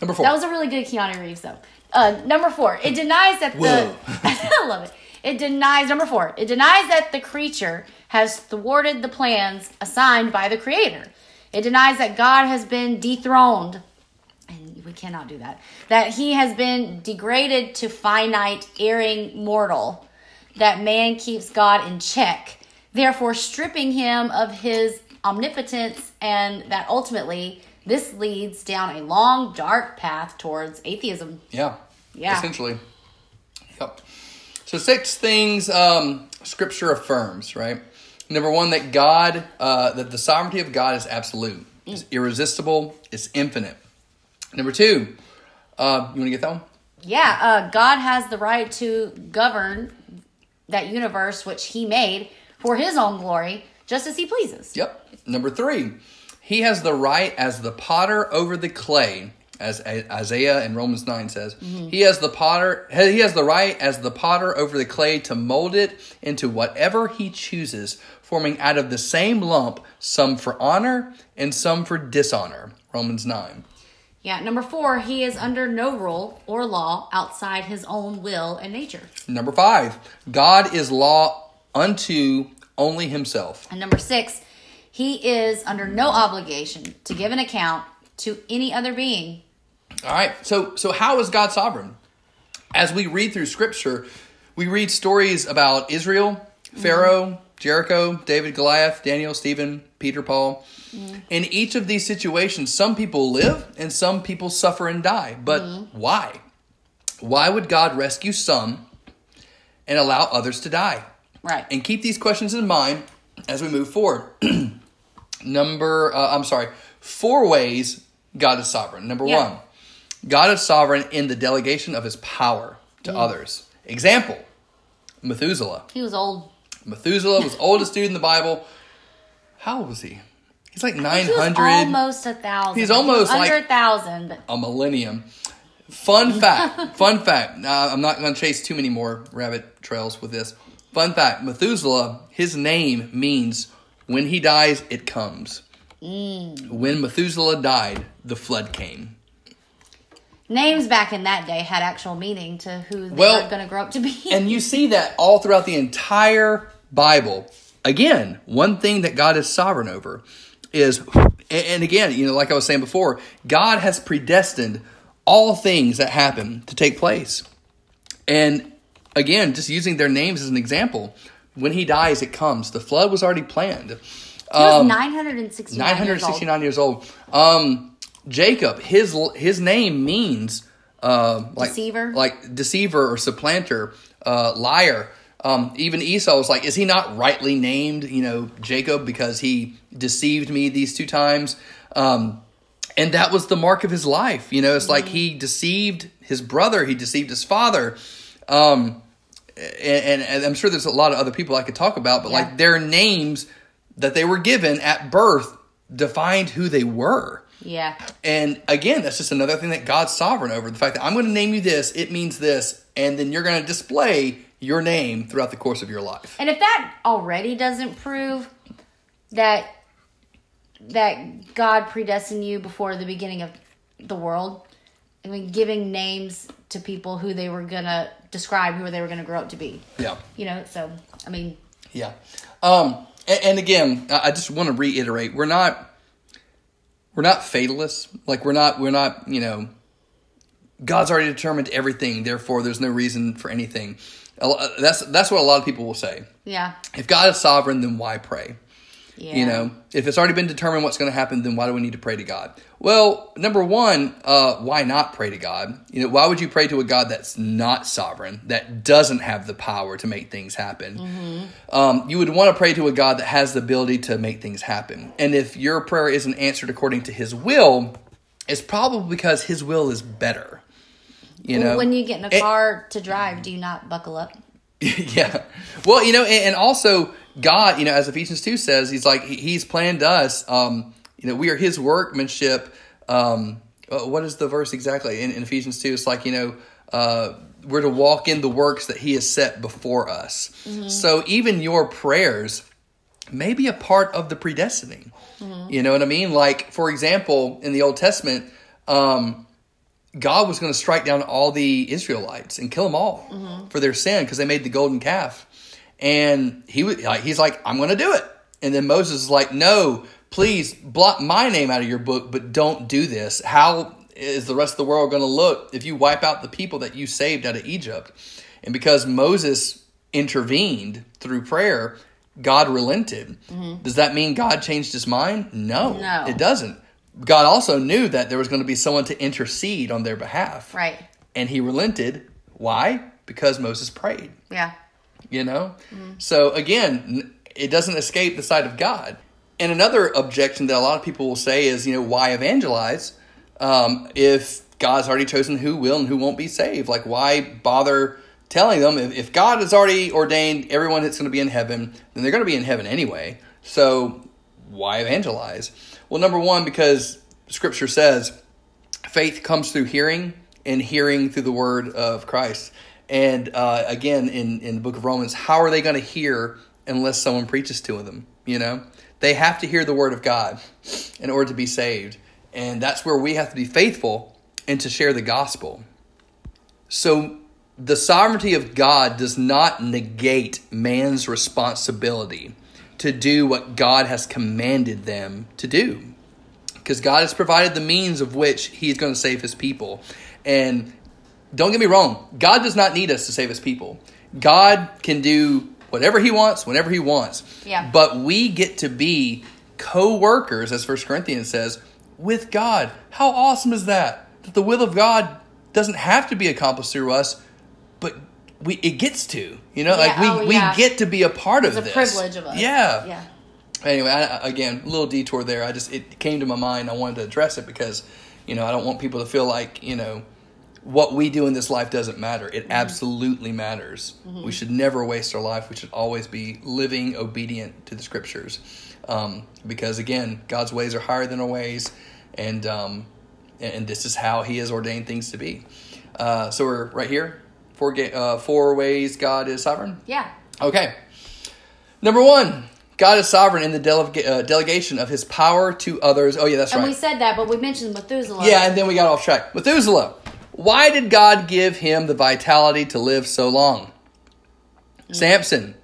Number four. that was a really good Keanu Reeves though. Uh, number four, it denies that the. I love it. It denies number four. It denies that the creature has thwarted the plans assigned by the creator. It denies that God has been dethroned, and we cannot do that. That he has been degraded to finite, erring mortal. That man keeps God in check, therefore stripping him of his omnipotence, and that ultimately this leads down a long, dark path towards atheism. yeah. Yeah. Essentially. So six things um, Scripture affirms, right? Number one, that God, uh, that the sovereignty of God is absolute, is irresistible, is infinite. Number two, uh, you want to get that one? Yeah, uh, God has the right to govern that universe which He made for His own glory, just as He pleases. Yep. Number three, he has the right as the potter over the clay, as Isaiah in Romans 9 says. He has the potter he has the right as the potter over the clay to mold it into whatever he chooses, forming out of the same lump some for honor and some for dishonor. Romans 9. Yeah, number four, He is under no rule or law outside His own will and nature. Number 5, God is law unto only himself. And number six, He is under no obligation to give an account to any other being. All right. So so how is God sovereign? As we read through scripture, we read stories about Israel, Pharaoh, Jericho, David, Goliath, Daniel, Stephen, Peter, Paul. In each of these situations, some people live and some people suffer and die. But why? Why would God rescue some and allow others to die? Right. And keep these questions in mind as we move forward. Number, uh, I'm sorry, four ways God is sovereign. Number Yeah. one, God is sovereign in the delegation of his power to mm. others. Example Methuselah. He was old. Methuselah was oldest dude in the Bible. How old was he? He's like was 900, almost a thousand. He's almost under like- a thousand. But a millennium. Fun fact. fun fact. Now, I'm not going to chase too many more rabbit trails with this. Fun fact Methuselah, his name means when he dies, it comes. Mm. When Methuselah died, the flood came. names back in that day had actual meaning to who they Well, were going to grow up to be. And you see that all throughout the entire Bible. Again, one thing that God is sovereign over is, and and again, you know, like I was saying before, God has predestined all things that happen to take place. And again, just using their names as an example, when he dies, it comes. The flood was already planned. He was Um, 969 years old. 969 years old. Um, Jacob, his his name means uh, like Deceiver? like deceiver or supplanter, uh, liar. Um, even Esau was like, is he not rightly named? You know, Jacob because he deceived me these two times. Um, and that was the mark of his life. You know, it's like he deceived his brother, he deceived his father. Um, and, and I'm sure there's a lot of other people I could talk about, but Yeah. like their names that they were given at birth defined who they were. Yeah. And again, that's just another thing that God's sovereign over. The fact that I'm going to name you this, it means this, and then you're going to display your name throughout the course of your life. And if that already doesn't prove that that God predestined you before the beginning of the world, I mean, giving names to people who they were gonna describe who they were gonna grow up to be. Yeah. You know, so I mean, Yeah. Um, and, and again, I I just want to reiterate, we're not, we're not fatalists. Like we're not, we're not, you know, God's already determined everything, therefore there's no reason for anything. That's that's what a lot of people will say. Yeah. If God is sovereign, then why pray? Yeah. You know, if it's already been determined what's going to happen, then why do we need to pray to God? Well, number one, uh, why not pray to God? You know, why would you pray to a God that's not sovereign, that doesn't have the power to make things happen? Um, you would want to pray to a God that has the ability to make things happen. And if your prayer isn't answered according to His will, it's probably because His will is better. You know, when you get in a car to drive, do you not buckle up? yeah. Well, you know, and, and also God, you know, as Ephesians 2 says, he's like, he's planned us, um, you know, we are his workmanship. Um, uh, what is the verse exactly in, in Ephesians 2? It's like, you know, uh, we're to walk in the works that he has set before us. So even your prayers may be a part of the predestining. You know what I mean? Like, for example, in the Old Testament, um, God was going to strike down all the Israelites and kill them all for their sin because they made the golden calf. And he was like, he's like, I'm going to do it. And then Moses is like, no, please blot my name out of your book, but don't do this. How is the rest of the world going to look if you wipe out the people that you saved out of Egypt? And because Moses intervened through prayer, God relented. Mm-hmm. Does that mean God changed his mind? No, No. it doesn't. God also knew that there was going to be someone to intercede on their behalf. Right. And he relented. Why? Because Moses prayed, Yeah. you know? Mm-hmm. So again, it doesn't escape the sight of God. And another objection that a lot of people will say is, you know, why evangelize um, if God's already chosen who will and who won't be saved? Like, why bother telling them if, if God has already ordained everyone that's going to be in heaven, then they're going to be in heaven anyway. So why evangelize? Well, number one, because Scripture says faith comes through hearing, and hearing through the word of Christ. And uh, again, in, in the book of Romans, how are they going to hear unless someone preaches to them? You know, they have to hear the word of God in order to be saved. And that's where we have to be faithful and to share the gospel. So the sovereignty of God does not negate man's responsibility to do what God has commanded them to do. Because God has provided the means of which He's going to save His people. And don't get me wrong, God does not need us to save His people. God can do whatever He wants, whenever He wants. Yeah. But we get to be co workers, as First Corinthians says, with God. How awesome is that? That the will of God doesn't have to be accomplished through us, but we it gets to. You know, like we, Yeah, oh, we yeah. get to be a part. It's of a this. privilege of us. Yeah. Yeah. Anyway, I, again, a little detour there. I just it came to my mind. I wanted to address it because you know I don't want people to feel like you know what we do in this life doesn't matter. It absolutely matters. We should never waste our life. We should always be living obedient to the scriptures, um, because again, God's ways are higher than our ways, and um, and this is how He has ordained things to be. Uh, so we're right here. Four ga- uh, four ways God is sovereign. Yeah. Okay. Number one, God is sovereign in the delega- uh, delegation of his power to others. Oh, yeah, that's And right. we said that, but we mentioned Methuselah. yeah, and then we got off track. Methuselah. Why did God give him the vitality to live so long? Samson.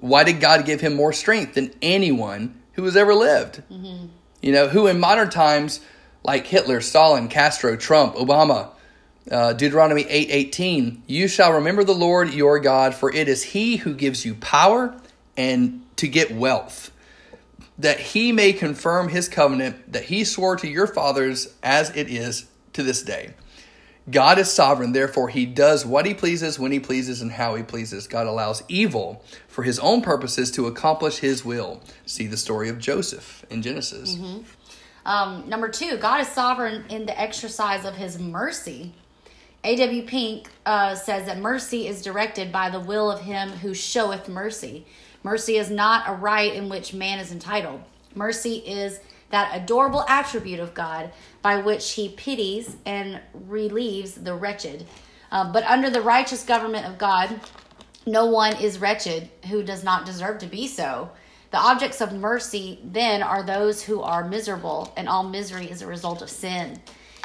Why did God give him more strength than anyone who has ever lived? You know, who in modern times, like Hitler, Stalin, Castro, Trump, Obama, uh, Deuteronomy 8:18, you shall remember the Lord your God, for it is he who gives you power and to get wealth, that he may confirm his covenant that he swore to your fathers as it is to this day. God is sovereign, therefore he does what he pleases, when he pleases, and how he pleases. God allows evil for his own purposes to accomplish his will. See the story of Joseph in Genesis. Um, number two, God is sovereign in the exercise of his mercy. A.W. Pink uh, says that mercy is directed by the will of him who showeth mercy. Mercy is not a right in which man is entitled. Mercy is that adorable attribute of God by which he pities and relieves the wretched. Uh, but under the righteous government of God, no one is wretched who does not deserve to be so. The objects of mercy then are those who are miserable, and all misery is a result of sin.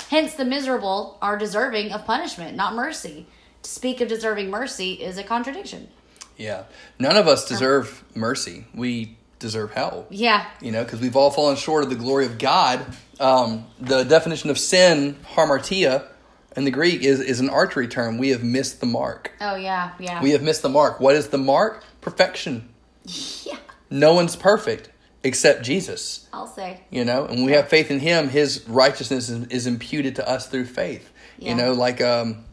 Hence, the miserable are deserving of punishment, not mercy. To speak of deserving mercy is a contradiction. Yeah. None of us deserve mercy. We deserve hell. Yeah, you know, because we've all fallen short of the glory of God. Um, the definition of sin, hamartia, in the Greek is, is an archery term. We have missed the mark. Oh yeah, yeah. We have missed the mark. What is the mark? Perfection. yeah. No one's perfect except Jesus. I'll say. You know, and when we have faith in Him, His righteousness is, is imputed to us through faith. Yeah. You know, like um,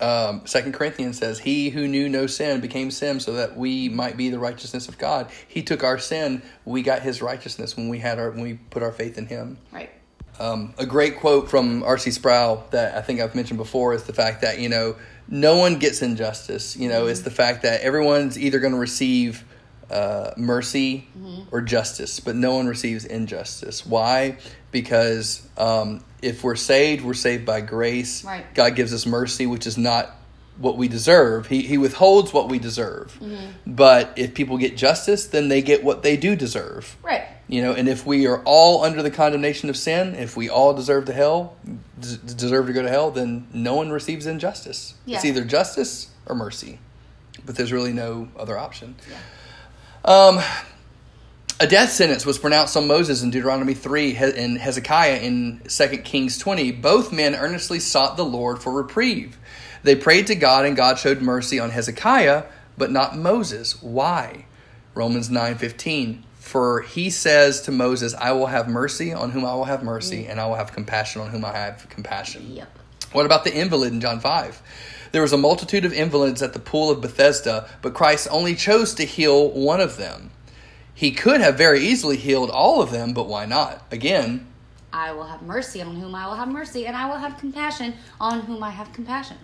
um, Second Corinthians says, "He who knew no sin became sin, so that we might be the righteousness of God." He took our sin; we got His righteousness when we had our when we put our faith in Him. Right. Um, a great quote from R.C. Sproul that I think I've mentioned before is the fact that you know no one gets injustice. You know, Mm-hmm. it's the fact that everyone's either going to receive uh, mercy Mm-hmm. or justice, but no one receives injustice. Why? Because um, if we're saved, we're saved by grace. Right. God gives us mercy, which is not what we deserve. He He withholds what we deserve. Mm-hmm. But if people get justice, then they get what they do deserve. Right. You know, and if we are all under the condemnation of sin, if we all deserve to hell, d- deserve to go to hell, then no one receives injustice. It's either justice or mercy, but there's really no other option. Um, a death sentence was pronounced on Moses in Deuteronomy 3 and Hezekiah in 2 Kings 20. Both men earnestly sought the Lord for reprieve. They prayed to God, and God showed mercy on Hezekiah, but not Moses. Why? Romans 9:15 For he says to Moses, I will have mercy on whom I will have mercy, and I will have compassion on whom I have compassion. Yep. What about the invalid in John 5? There was a multitude of invalids at the pool of Bethesda, but Christ only chose to heal one of them. He could have very easily healed all of them, but why not? Again, I will have mercy on whom I will have mercy, and I will have compassion on whom I have compassion.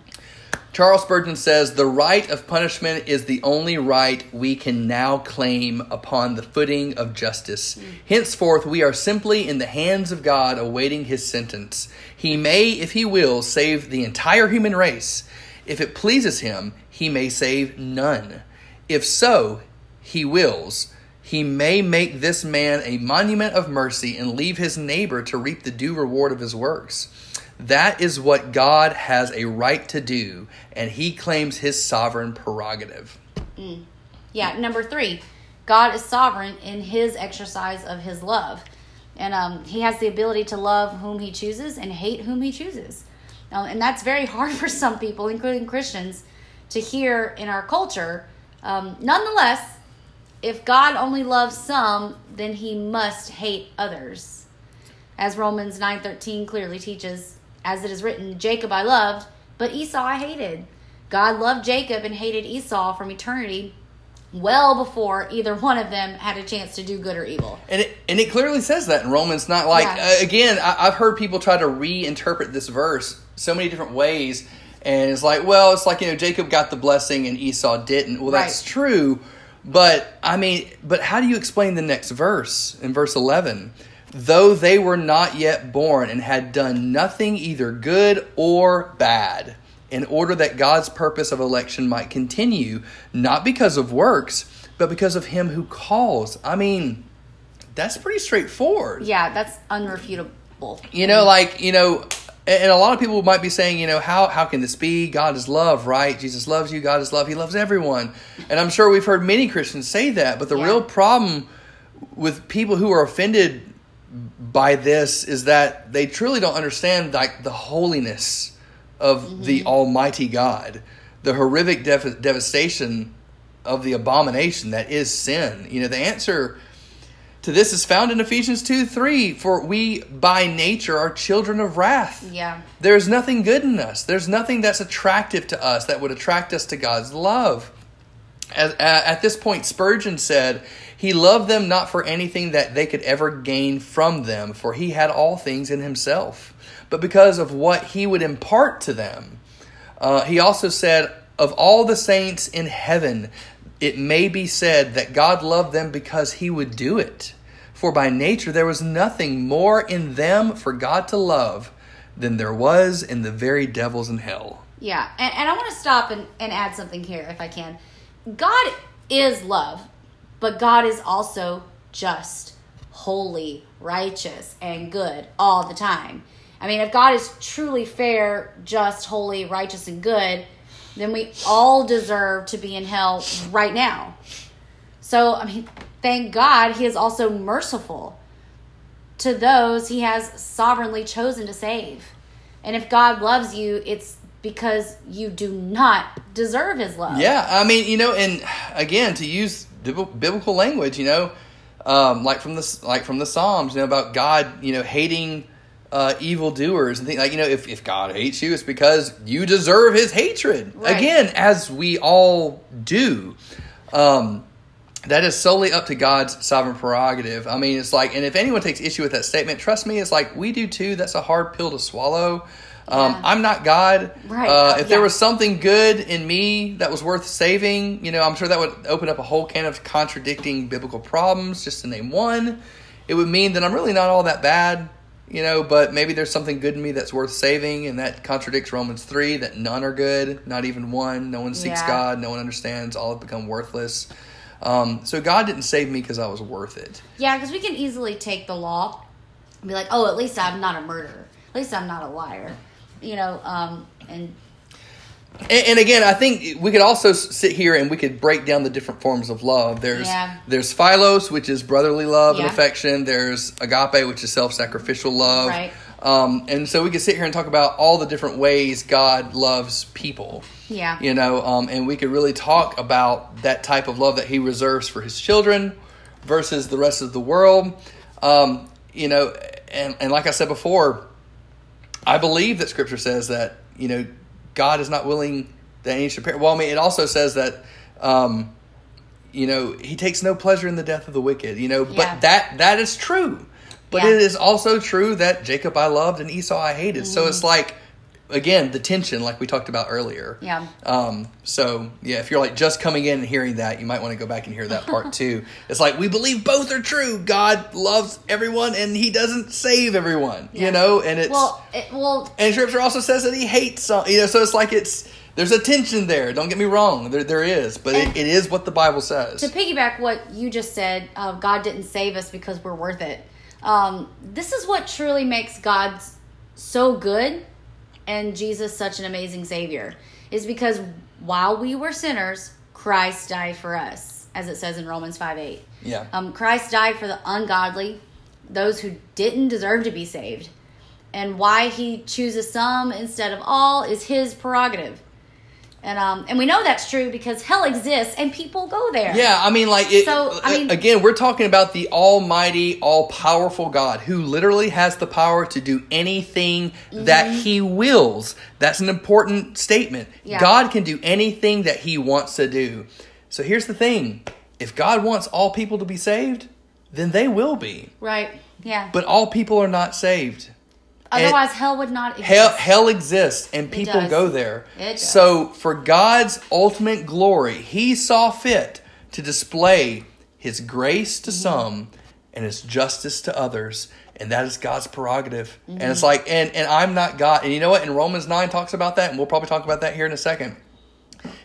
Charles Spurgeon says the right of punishment is the only right we can now claim upon the footing of justice. Henceforth, we are simply in the hands of God awaiting his sentence. He may, if he will, save the entire human race. If it pleases him, he may save none. If so, he wills. He may make this man a monument of mercy and leave his neighbor to reap the due reward of his works. That is what God has a right to do, and he claims his sovereign prerogative. Yeah, number three, God is sovereign in his exercise of his love. And um, he has the ability to love whom he chooses and hate whom he chooses. Um, and that's very hard for some people, including Christians, to hear in our culture. Um, nonetheless, if God only loves some, then he must hate others. As Romans 9:13 clearly teaches, as it is written, Jacob I loved, but Esau I hated. God loved Jacob and hated Esau from eternity well before either one of them had a chance to do good or evil. And it, and it clearly says that in Romans. Not like Yeah. uh, again, I, I've heard people try to reinterpret this verse so many different ways, and it's like, well, it's like you know, Jacob got the blessing and Esau didn't. Well, that's Right. true, but I mean, but how do you explain the next verse in verse eleven? Though they were not yet born and had done nothing either good or bad, in order that God's purpose of election might continue, not because of works, but because of him who calls. I mean, that's pretty straightforward. Yeah, that's unrefutable. You know, like, you know, and a lot of people might be saying, you know, how how can this be? God is love, right? Jesus loves you, God is love, he loves everyone. And I'm sure we've heard many Christians say that, but the Yeah. real problem with people who are offended by this is that they truly don't understand like the holiness of mm-hmm. the almighty God, the horrific dev- devastation of the abomination that is sin. You know, the answer to this is found in Ephesians 2 3. For we by nature are children of wrath. Yeah. There's nothing good in us, there's nothing that's attractive to us that would attract us to God's love. As, at this point, Spurgeon said, He loved them not for anything that they could ever gain from them, for He had all things in Himself, but because of what He would impart to them. Uh, he also said, Of all the saints in heaven, it may be said that God loved them because He would do it. For by nature there was nothing more in them for God to love than there was in the very devils in hell. Yeah, and, and I want to stop and, and add something here if I can. God is love, but God is also just, holy, righteous, and good all the time. I mean, if God is truly fair, just, holy, righteous, and good, then we all deserve to be in hell right now. So, I mean, thank God he is also merciful to those he has sovereignly chosen to save. And if God loves you, it's because you do not deserve his love. Yeah, I mean, you know, and again, to use biblical language, you know, um, like from the like from the Psalms, you know, about God, you know, hating uh, evil doers and things like you know, if if God hates you, it's because you deserve His hatred. Right. Again, as we all do. Um, that is solely up to God's sovereign prerogative. I mean, it's like, and if anyone takes issue with that statement, trust me, it's like we do too. That's a hard pill to swallow. Um, Yeah. I'm not God. Right. Uh, if there was something good in me that was worth saving, you know, I'm sure that would open up a whole can of contradicting biblical problems, just to name one. It would mean that I'm really not all that bad, you know, but maybe there's something good in me that's worth saving, and that contradicts Romans 3 that none are good, not even one. No one seeks Yeah. God, no one understands, all have become worthless. Um, so God didn't save me because I was worth it. Yeah, because we can easily take the law and be like, oh, at least I'm not a murderer. At least I'm not a liar. You know, um, and And, and again, I think we could also sit here and we could break down the different forms of love. There's Yeah. there's philos, which is brotherly love and affection. There's agape, which is self-sacrificial love. Right. Um, and so we could sit here and talk about all the different ways God loves people. yeah. You know, um, and we could really talk about that type of love that He reserves for His children versus the rest of the world. Um, you know, and, and like I said before, I believe that Scripture says that you know God is not willing that any should perish. Well, I mean, it also says that um, you know He takes no pleasure in the death of the wicked. You know, Yeah. but that that is true. But Yeah. it is also true that Jacob I loved and Esau I hated. So it's like again the tension, like we talked about earlier. Yeah. Um, so yeah, if you're like just coming in and hearing that, you might want to go back and hear that part too. It's like we believe both are true. God loves everyone and he doesn't save everyone. Yeah. You know, and it's Well, it, well, and scripture also says that he hates some you know, so it's like it's there's a tension there. Don't get me wrong. There there is, but it, it is what the Bible says. to piggyback what you just said, uh, God didn't save us because we're worth it. Um, this is what truly makes God so good and Jesus such an amazing Savior, is because while we were sinners, Christ died for us, as it says in Romans 5 8. yeah. Um, Christ died for the ungodly, those who didn't deserve to be saved. And why he chooses some instead of all is his prerogative. And um, and we know that's true because hell exists and people go there. Yeah, I mean, like, it, So, I mean- again, we're talking about the Almighty, all powerful God who literally has the power to do anything that He wills. That's an important statement. Yeah. God can do anything that He wants to do. So here's the thing if God wants all people to be saved, then they will be. Right. Yeah. But all people are not saved. And- Otherwise, hell would not exist. Hell, hell exists and people go there. It does. So, for God's ultimate glory, He saw fit to display His grace Mm-hmm. to some and His justice to others. And that is God's prerogative. And Mm-hmm. it's like, and, and I'm not God. And you know what? And Romans 9 talks about that, and we'll probably talk about that here in a second.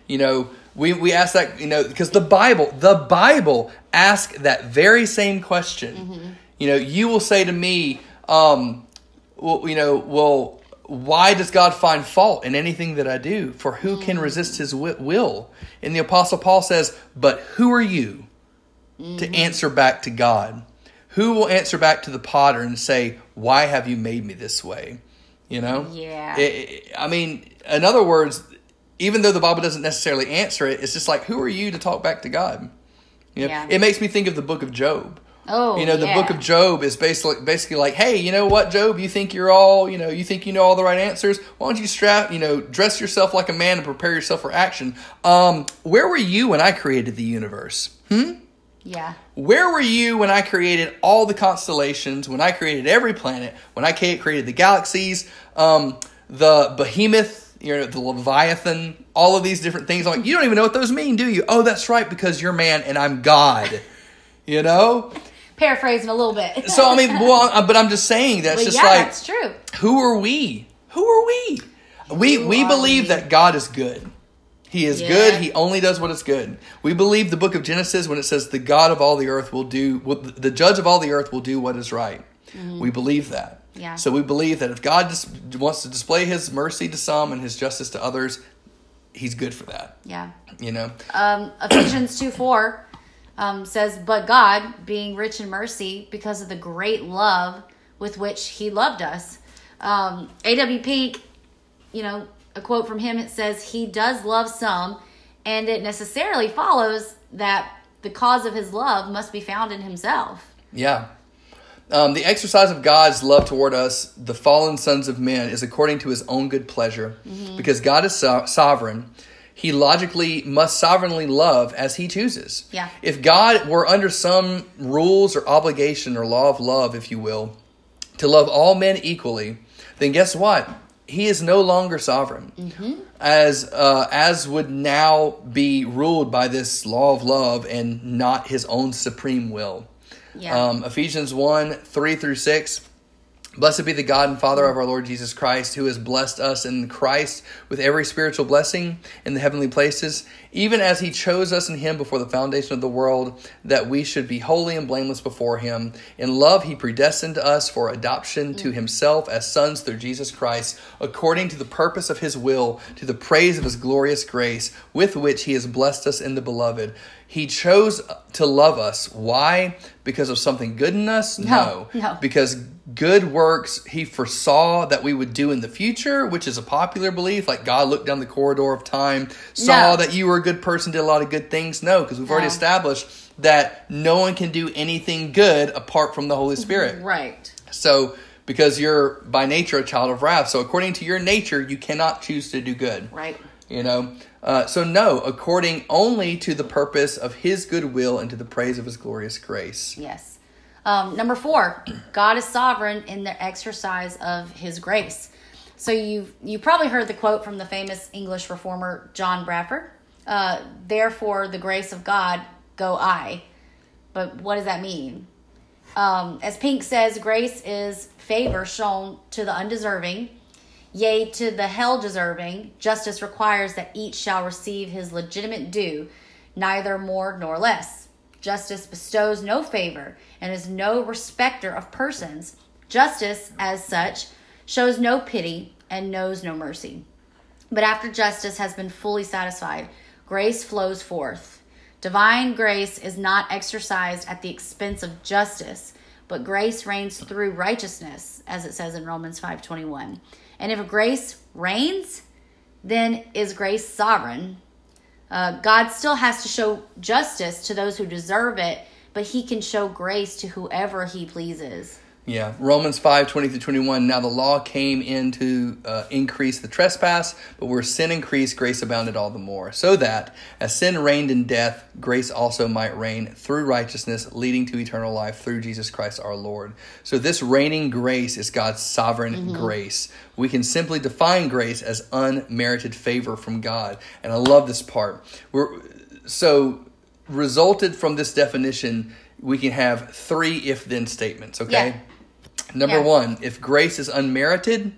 You know, we, we ask that, you know, because the Bible, the Bible ask that very same question. Mm-hmm. You know, you will say to me, um, well, you know, well, why does God find fault in anything that I do? For who can mm. resist his will? And the Apostle Paul says, But who are you to mm-hmm. answer back to God? Who will answer back to the potter and say, Why have you made me this way? You know? Yeah. I- I I mean, in other words, even though the Bible doesn't necessarily answer it, it's just like, Who are you to talk back to God? You know, Yeah. It makes me think of the book of Job. Oh, You know, the yeah. book of Job is basically basically like, hey, you know what, Job, you think you're all, you know, you think you know all the right answers. Why don't you strap, you know, dress yourself like a man and prepare yourself for action? Um, where were you when I created the universe? Hmm. Yeah. Where were you when I created all the constellations, when I created every planet, when I created the galaxies, um, the behemoth, you know, the leviathan, all of these different things? I'm like, you don't even know what those mean, do you? Oh, that's right, because you're man and I'm God. You know? Paraphrasing a little bit. So I mean, well, uh, but I'm just saying that's But just yeah, like that's true. who are we? Who are we? We Who we believe we? that God is good. He is Yeah. good. He only does what is good. We believe the book of Genesis when it says the God of all the earth will do the judge of all the earth will do what is right. We believe that. Mm-hmm. Yeah. So we believe that if God just wants to display His mercy to some and His justice to others, He's good for that. Yeah. You know. um, Ephesians 2 4 um, says, But God, being rich in mercy, because of the great love with which He loved us, Um, A.W. Pink, you know, a quote from him it says, He does love some, and it necessarily follows that the cause of his love must be found in himself. Yeah. Um, the exercise of God's love toward us, the fallen sons of men, is according to his own good pleasure. Mm-hmm. Because God is so- sovereign, he logically must sovereignly love as he chooses. Yeah. If God were under some rules or obligation or law of love, if you will, to love all men equally, then guess what? He is no longer sovereign, Mm-hmm. as uh, as would now be ruled by this law of love and not his own supreme will. Yeah. Um, Ephesians 1 3 through 6. Blessed be the God and Father of our Lord Jesus Christ, who has blessed us in Christ with every spiritual blessing in the heavenly places, even as he chose us in him before the foundation of the world, that we should be holy and blameless before him. In love, he predestined us for adoption to mm. himself as sons through Jesus Christ, according to the purpose of his will, to the praise of his glorious grace, with which he has blessed us in the beloved. He chose to love us. Why? Because of something good in us? No, no. Because good works he foresaw that we would do in the future, which is a popular belief. Like God looked down the corridor of time, saw No. that you were a good person, did a lot of good things. No, because we've already established that no one can do anything good apart from the Holy Spirit. right. So, because you're by nature a child of wrath, so according to your nature, you cannot choose to do good. Right. You know, uh, so no, according only to the purpose of His good will and to the praise of His glorious grace. Yes. Um, number four, God is sovereign in the exercise of His grace. So you you probably heard the quote from the famous English reformer John Bradford. Uh, Therefore, the grace of God go I. But what does that mean? Um, as Pink says, grace is favor shown to the undeserving, yea, to the hell deserving. Justice requires that each shall receive his legitimate due, neither more nor less. Justice bestows no favor and is no respecter of persons. Justice, as such, shows no pity and knows no mercy. But after justice has been fully satisfied, grace flows forth. Divine grace is not exercised at the expense of justice, but grace reigns through righteousness, as it says in Romans 5:21. And if grace reigns, then is grace sovereign. Uh, God still has to show justice to those who deserve it, but he can show grace to whoever he pleases. Yeah, Romans 5 20 through 21. Now the law came in to uh, increase the trespass, but where sin increased, grace abounded all the more. So that, as sin reigned in death, grace also might reign through righteousness, leading to eternal life through Jesus Christ our Lord. So this reigning grace is God's sovereign grace. We can simply define grace as unmerited favor from God. And I love this part. We're, so, resulted from this definition, we can have three if then statements, okay? Yeah. Number Yeah. one, if grace is unmerited,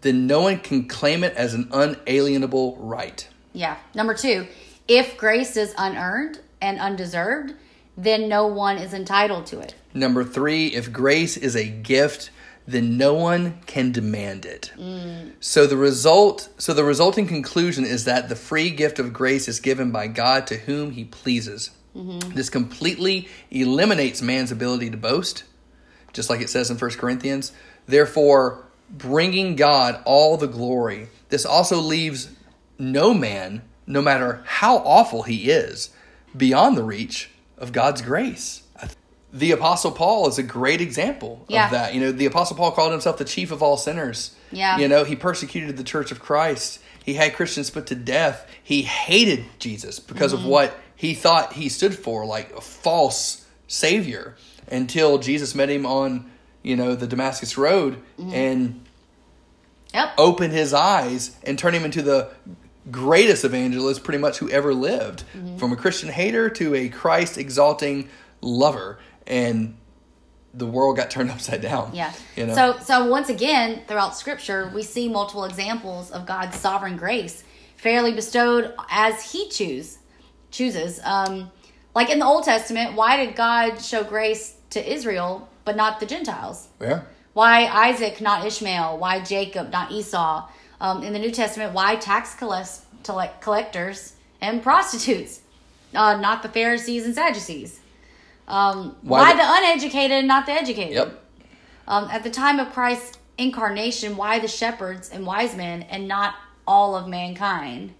then no one can claim it as an unalienable right. Yeah. Number two, if grace is unearned and undeserved, then no one is entitled to it. Number three, if grace is a gift, then no one can demand it. Mm. So the result, so the resulting conclusion is that the free gift of grace is given by God to whom He pleases. Mm-hmm. This completely eliminates man's ability to boast, just like it says in 1 Corinthians. Therefore, bringing God all the glory. This also leaves no man, no matter how awful he is, beyond the reach of God's grace. The Apostle Paul is a great example Yeah. of that. You know, the Apostle Paul called himself the chief of all sinners. Yeah. You know, he persecuted the church of Christ. He had Christians put to death. He hated Jesus because Mm-hmm. of what he thought he stood for, like a false savior, until Jesus met him on, you know, the Damascus Road Mm-hmm. and Yep. opened his eyes and turned him into the greatest evangelist pretty much who ever lived Mm-hmm. from a christian hater to a christ exalting lover and the world got turned upside down Yeah. you know So so once again, throughout scripture, we see multiple examples of God's sovereign grace, fairly bestowed as he choose chooses. Um like in the Old Testament, why did God show grace to Israel but not the Gentiles? yeah Why Isaac, not Ishmael? Why Jacob, not Esau? Um, in the New Testament, why tax collect- collect- collectors and prostitutes, uh, not the Pharisees and Sadducees? Um, Why why, the- the, uneducated, not the educated? yep Um, at the time of Christ's incarnation, why the shepherds and wise men and not all of mankind?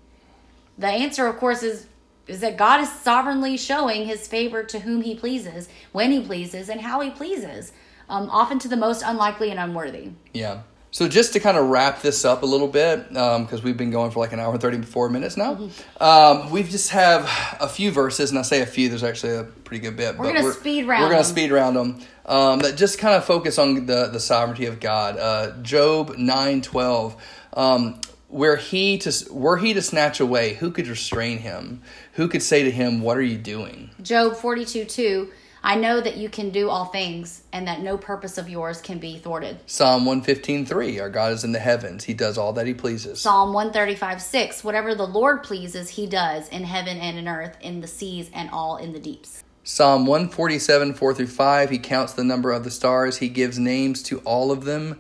The answer, of course, is is that God is sovereignly showing his favor to whom he pleases, when he pleases, and how he pleases, um, often to the most unlikely and unworthy. Yeah. So just to kind of wrap this up a little bit, because um, we've been going for like an hour and thirty-four minutes now, mm-hmm. um, we just have a few verses, and I say a few. There's actually a pretty good bit. We're gonna speed round. We're gonna speed round them um, that just kind of focus on the the sovereignty of God. Uh, Job nine twelve. Um, were he to were he to snatch away, who could restrain him? Who could say to him, "What are you doing?" Job forty two two. I know that you can do all things, and that no purpose of yours can be thwarted. Psalm one fifteen three. Our God is in the heavens; He does all that He pleases. Psalm one thirty five six. Whatever the Lord pleases, He does in heaven and in earth, in the seas and all in the deeps. Psalm 147, 4 through 5, he counts the number of the stars. He gives names to all of them.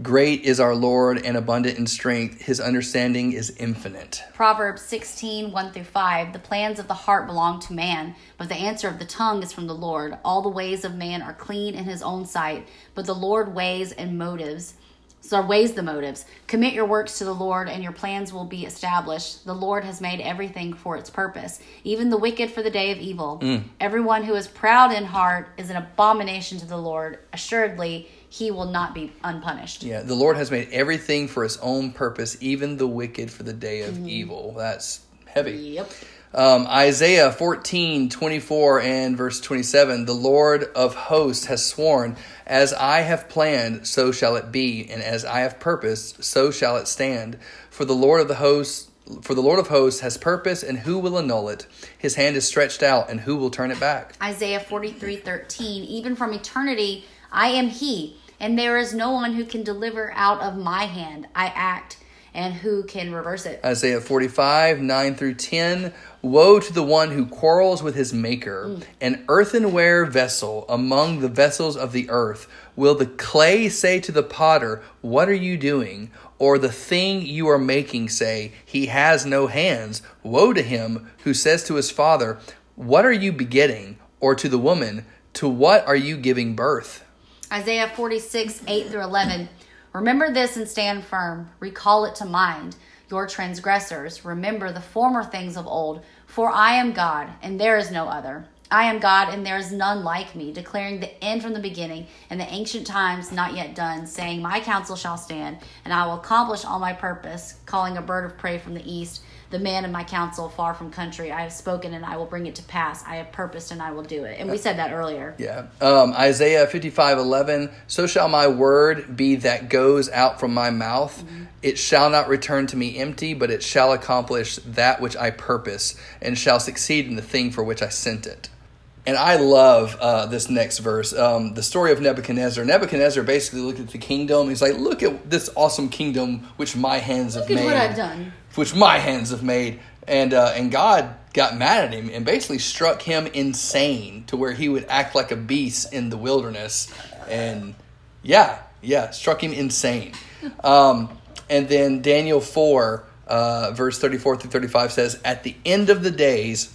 Great is our Lord and abundant in strength. His understanding is infinite. Proverbs 16, 1 through 5. The plans of the heart belong to man, but the answer of the tongue is from the Lord. All the ways of man are clean in his own sight, but the Lord weighs and motives. So weighs the motives. Commit your works to the Lord, and your plans will be established. The Lord has made everything for its purpose, even the wicked for the day of evil. Mm. Everyone who is proud in heart is an abomination to the Lord. Assuredly, he will not be unpunished. Yeah, the Lord has made everything for his own purpose, even the wicked for the day of mm-hmm. evil. That's heavy. Yep. Um, Isaiah 14, 24, and verse 27 The Lord of hosts has sworn, As I have planned, so shall it be, and as I have purposed, so shall it stand. For the Lord of the hosts for the Lord of hosts has purpose, and who will annul it? His hand is stretched out, and who will turn it back? Isaiah 43 13. Even from eternity, I am He, and there is no one who can deliver out of my hand. I act, and who can reverse it? Isaiah 45, 9 through 10. Woe to the one who quarrels with his maker, mm. an earthenware vessel among the vessels of the earth. Will the clay say to the potter, What are you doing? Or the thing you are making say, He has no hands. Woe to him who says to his father, What are you begetting? Or to the woman, To what are you giving birth? Isaiah 46, 8 through 11. Remember this and stand firm. Recall it to mind, your transgressors. Remember the former things of old. For I am God, and there is no other. I am God, and there is none like me, declaring the end from the beginning, and the ancient times not yet done, saying, My counsel shall stand, and I will accomplish all my purpose, calling a bird of prey from the east the man of my counsel far from country. I have spoken and I will bring it to pass. I have purposed and I will do it. And we said that earlier. Yeah. Um, Isaiah 55 11. So shall my word be that goes out from my mouth. Mm-hmm. It shall not return to me empty, but it shall accomplish that which I purpose and shall succeed in the thing for which I sent it. And I love uh, this next verse. Um, the story of Nebuchadnezzar. Nebuchadnezzar basically looked at the kingdom. He's like, "Look at this awesome kingdom which my hands Look have made. Look at what I've done. Which my hands have made." And uh, and God got mad at him and basically struck him insane to where he would act like a beast in the wilderness. And yeah, yeah, struck him insane. Um, and then Daniel four, uh, verse thirty four through thirty five says, "At the end of the days."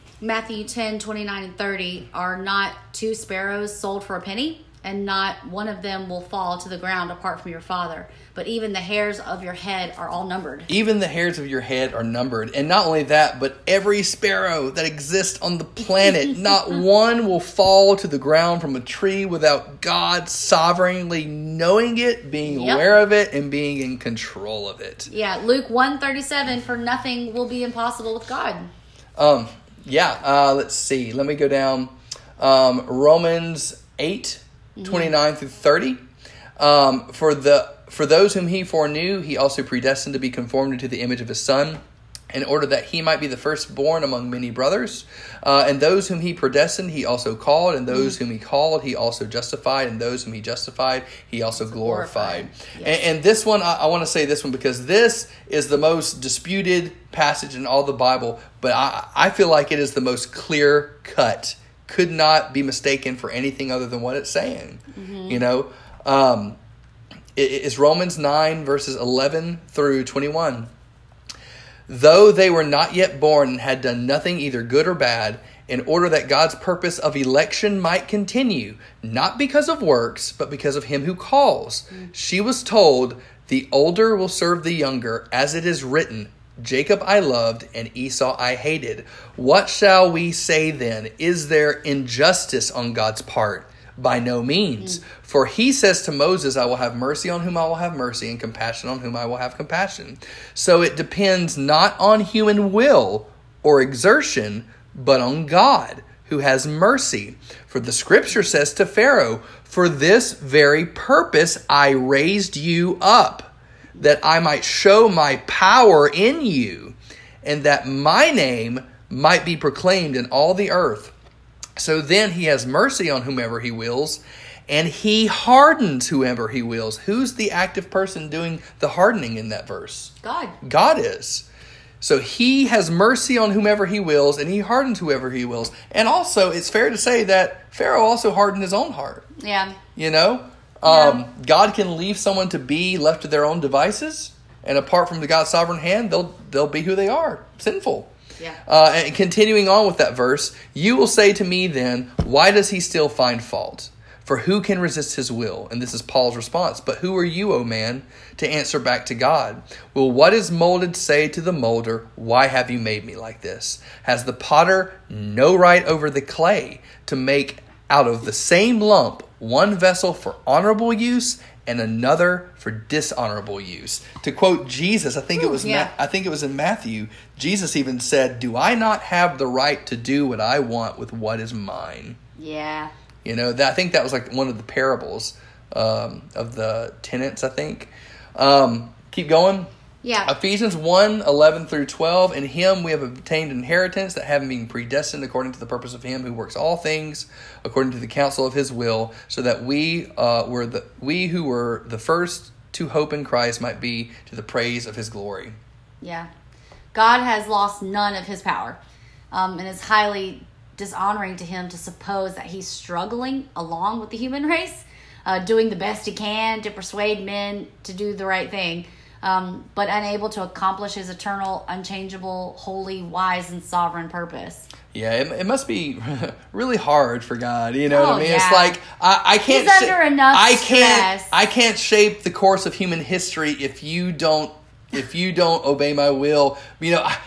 Matthew 10, 29 and 30 are not two sparrows sold for a penny, and not one of them will fall to the ground apart from your Father. But even the hairs of your head are all numbered. Even the hairs of your head are numbered. And not only that, but every sparrow that exists on the planet, not one will fall to the ground from a tree without God sovereignly knowing it, being yep. aware of it, and being in control of it. Yeah, Luke 137 for nothing will be impossible with God. Um, yeah, uh, let's see. Let me go down. Um, Romans 8, mm-hmm. 29 through 30. Um, for the for those whom he foreknew, he also predestined to be conformed to the image of his son, in order that he might be the firstborn among many brothers. Uh, and those whom he predestined, he also called. And those whom he called, he also justified. And those whom he justified, he also glorified. glorified. Yes. And, and this one, I, I want to say this one because this is the most disputed passage in all the Bible, but I, I feel like it is the most clear cut. Could not be mistaken for anything other than what it's saying. You know, um, it- it's Romans 9, verses 11 through 21 though they were not yet born and had done nothing either good or bad, in order that God's purpose of election might continue, not because of works, but because of him who calls. She was told, The older will serve the younger, as it is written, Jacob I loved, and Esau I hated. What shall we say then? Is there injustice on God's part? By no means. For he says to Moses, I will have mercy on whom I will have mercy, and compassion on whom I will have compassion. So it depends not on human will or exertion, but on God, who has mercy. For the scripture says to Pharaoh, For this very purpose I raised you up, that I might show my power in you, and that my name might be proclaimed in all the earth. So then he has mercy on whomever he wills, and he hardens whoever he wills. Who's the active person doing the hardening in that verse? God. God is. So he has mercy on whomever he wills, and he hardens whoever he wills. And also, it's fair to say that Pharaoh also hardened his own heart. Yeah. You know, um, God can leave someone to be left to their own devices, and apart from the God's sovereign hand, they'll they'll be who they are, sinful. Yeah. Uh, and continuing on with that verse, you will say to me then, why does he still find fault? For who can resist his will? And this is Paul's response. But who are you, O man, to answer back to God? Will what is molded say to the molder, Why have you made me like this? Has the potter no right over the clay to make out of the same lump one vessel for honorable use and another for dishonorable use? To quote Jesus, I think it was yeah. Ma- I think it was in Matthew. Jesus even said, "Do I not have the right to do what I want with what is mine?" Yeah. You know, that I think that was like one of the parables um, of the tenants. I think. Um, keep going. Yeah. Ephesians 1 11 through 12. In him we have obtained inheritance that having been predestined according to the purpose of him who works all things according to the counsel of his will, so that we uh, were the we who were the first to hope in Christ might be to the praise of his glory. Yeah. God has lost none of his power. Um, and is highly dishonoring to him to suppose that he's struggling along with the human race, uh, doing the best he can to persuade men to do the right thing, um, but unable to accomplish his eternal, unchangeable, holy, wise, and sovereign purpose. Yeah, it, it must be really hard for God. You know what Oh, I mean? yeah. It's like I, I can't. He's under enough I can't. stress. I can't shape the course of human history if you don't. If you don't obey my will, you know. I-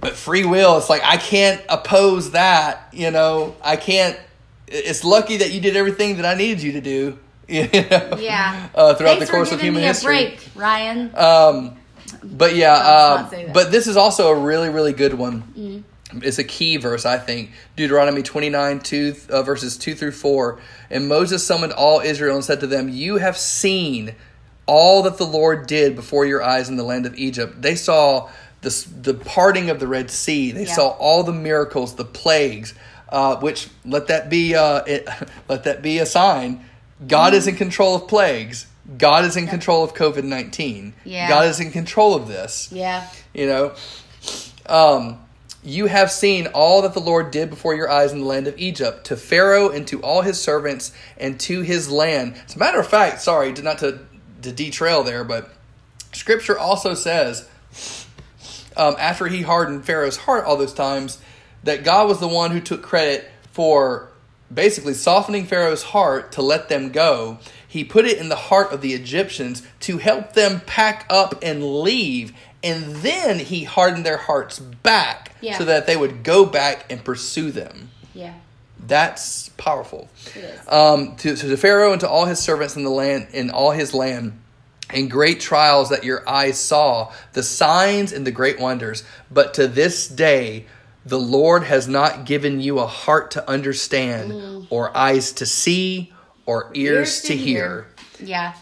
But free will, it's like I can't oppose that. You know, I can't. It's lucky that you did everything that I needed you to do. You know? Yeah. Uh, throughout Thanks the course of human me a history. break, Ryan. Um, but yeah, Let's not say that. but this is also a really, really good one. Mm-hmm. It's a key verse, I think. Deuteronomy 29, 2, uh, verses 2 through 4. And Moses summoned all Israel and said to them, You have seen all that the Lord did before your eyes in the land of Egypt. They saw the, the parting of the Red Sea, they Yeah. saw all the miracles, the plagues, uh, which let that be uh, it, let that be a sign. God Mm-hmm. is in control of plagues. God is in control of COVID nineteen. Yeah. God is in control of this. yeah. You know, um, you have seen all that the Lord did before your eyes in the land of Egypt, to Pharaoh and to all his servants and to his land. As a matter of fact, sorry, not to, to detrail there, but Scripture also says, um, after he hardened Pharaoh's heart all those times, that God was the one who took credit for basically softening Pharaoh's heart to let them go. He put it in the heart of the Egyptians to help them pack up and leave. And then he hardened their hearts back Yeah. so that they would go back and pursue them. Yeah. That's powerful. Um, to, to Pharaoh and to all his servants in the land, in all his land, and great trials that your eyes saw, the signs and the great wonders. But to this day, the Lord has not given you a heart to understand, mm. or eyes to see, or ears, to, hear. Yeah.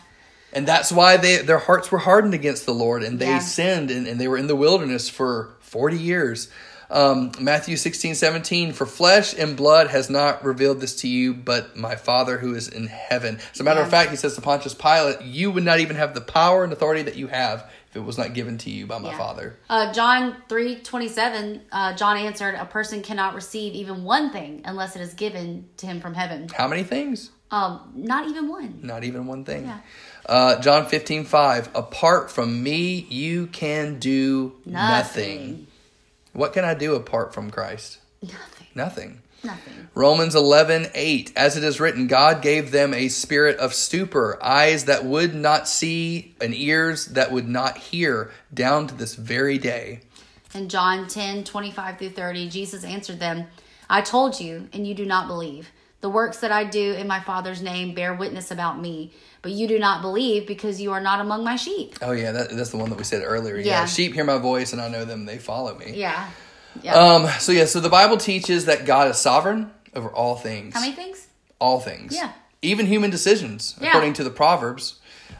And that's why they their hearts were hardened against the Lord and they Yeah. sinned and, and they were in the wilderness for 40 years. Um, Matthew 16, 17, for flesh and blood has not revealed this to you, but my Father who is in heaven. As a matter of fact, he says to Pontius Pilate, you would not even have the power and authority that you have if it was not given to you by my Yeah. Father. Uh, John three twenty seven. Uh, John answered, "A person cannot receive even one thing unless it is given to him from heaven. How many things? Um, not even one. Not even one thing. Yeah. Uh, John 15, 5, apart from me, you can do nothing. Nothing. What can I do apart from Christ? Nothing. Nothing. Nothing. Romans 11, 8. As it is written, God gave them a spirit of stupor, eyes that would not see, and ears that would not hear, down to this very day. In John 10 25 through 30, Jesus answered them, I told you, and you do not believe. The works that I do in my Father's name bear witness about me, but you do not believe because you are not among my sheep. Oh, yeah, that, that's the one that we said earlier. Yeah. Yeah. Sheep hear my voice, and I know them, they follow me. Yeah. Yeah. Um, so, yeah, so the Bible teaches that God is sovereign over all things. How many things? all things. Yeah. Even human decisions, Yeah. according to the Proverbs.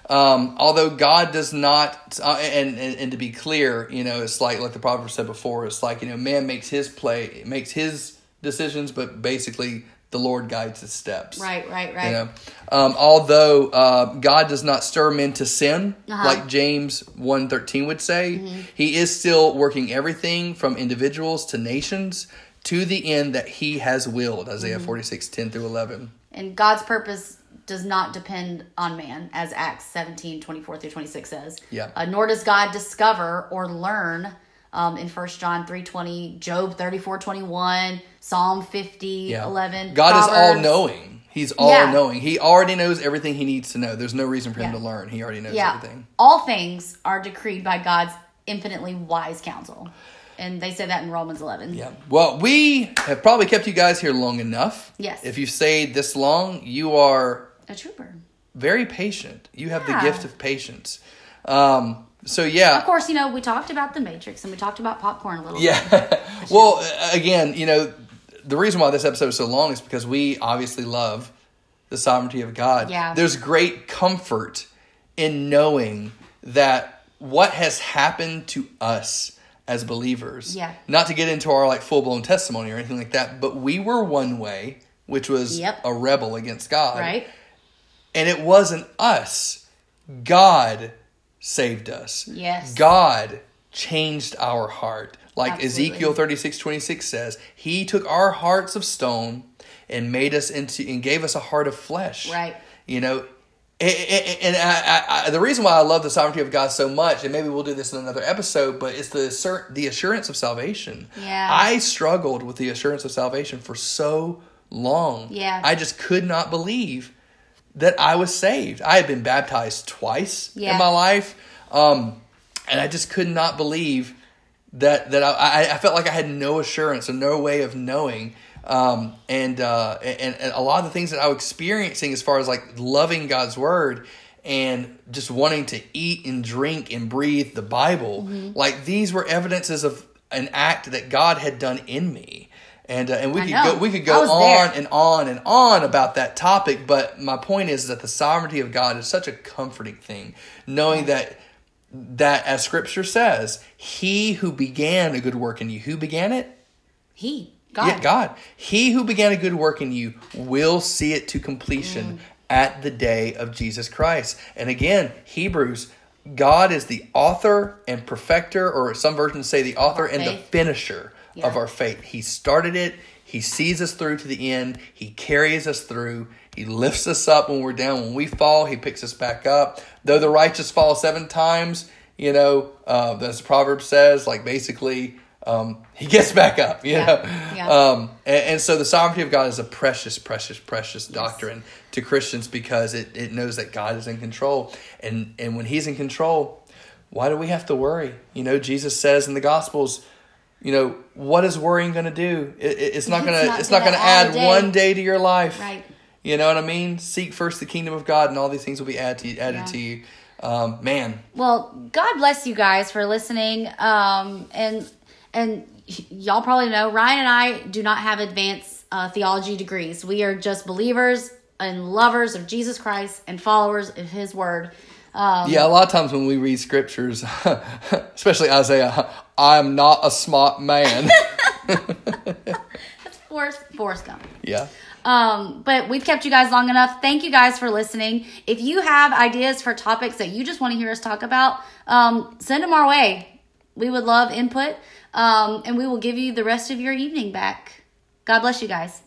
Um, although God does not, uh, and, and and to be clear, you know, it's like like the Proverbs said before. It's like you know, man makes his play, makes his decisions, but basically the Lord guides his steps. Right, right, right. You know, um, although uh, God does not stir men to sin, Uh-huh. like James 1.13 would say, Mm-hmm. he is still working everything from individuals to nations to the end that he has willed. Isaiah Mm-hmm. 46, 10 through 11. And God's purpose does not depend on man, as Acts 17 24 through 26 says. Yeah. Uh, nor does God discover or learn um, in 1 John 3 20, Job 34 21, Psalm 50 Yeah. 11. God is all knowing. He's all Yeah. knowing. He already knows everything he needs to know. There's no reason for him Yeah. to learn. He already knows Yeah. everything. All things are decreed by God's infinitely wise counsel. And they say that in Romans 11. Yeah. Well, we have probably kept you guys here long enough. Yes. If you've stayed this long, you are A trooper. very patient. You have the gift of patience. Um, so yeah. Of course, you know, we talked about the Matrix and we talked about popcorn a little bit. Yeah. well, uh, again, you know, the reason why this episode is so long is because we obviously love the sovereignty of God. Yeah. There's great comfort in knowing that what has happened to us as believers. Yeah. Not to get into our like full blown testimony or anything like that, but we were one way, which was Yep. a rebel against God. Right? And it wasn't us. God saved us. Yes. God changed our heart. Like Absolutely. Ezekiel 36, 26 says, He took our hearts of stone and made us into and gave us a heart of flesh. Right. You know, and I, I, I, the reason why I love the sovereignty of God so much, and maybe we'll do this in another episode, but it's the the assurance of salvation. Yeah. I struggled with the assurance of salvation for so long. Yeah. I just could not believe that I was saved. I had been baptized twice Yeah. in my life, um, and I just could not believe that that I, I, I felt like I had no assurance and no way of knowing. Um, and, uh, and and a lot of the things that I was experiencing as far as like loving God's word and just wanting to eat and drink and breathe the Bible, Mm-hmm. like these were evidences of an act that God had done in me. And, uh, and we I could know. go we could go on there. and on and on about that topic, but my point is that the sovereignty of God is such a comforting thing, knowing that that as Scripture says, He who began a good work in you, who began it? He, God. Yeah, God. He who began a good work in you will see it to completion Mm. at the day of Jesus Christ. And again, Hebrews, God is the author and perfecter, or some versions say the author and the finisher Yeah. of our faith. He started it, He sees us through to the end, He carries us through. He lifts us up when we're down. When we fall, He picks us back up. Though the righteous fall seven times, you know, uh, as the proverb says, like basically, um, he gets back up, you Yeah. know. Yeah. Um, and, and so the sovereignty of God is a precious, precious, precious doctrine to Christians because it, it knows that God is in control. And, and when He's in control, why do we have to worry? You know, Jesus says in the Gospels, you know, what is worrying going to do? It, it- it's not going to it's not gonna add add day. one day to your life. Right. You know what I mean? Seek first the kingdom of God, and all these things will be added to, added Yeah. to you. Um, man, Well, God bless you guys for listening. Um, and and y'all probably know Ryan and I do not have advanced uh, theology degrees. We are just believers and lovers of Jesus Christ and followers of His Word. Um, Yeah, a lot of times when we read scriptures, especially Isaiah, I'm not a smart man. That's Forrest, Forrest Gump. yeah. Um, but we've kept you guys long enough. Thank you guys for listening. If you have ideas for topics that you just want to hear us talk about, um, send them our way. We would love input, um, and we will give you the rest of your evening back. God bless you guys.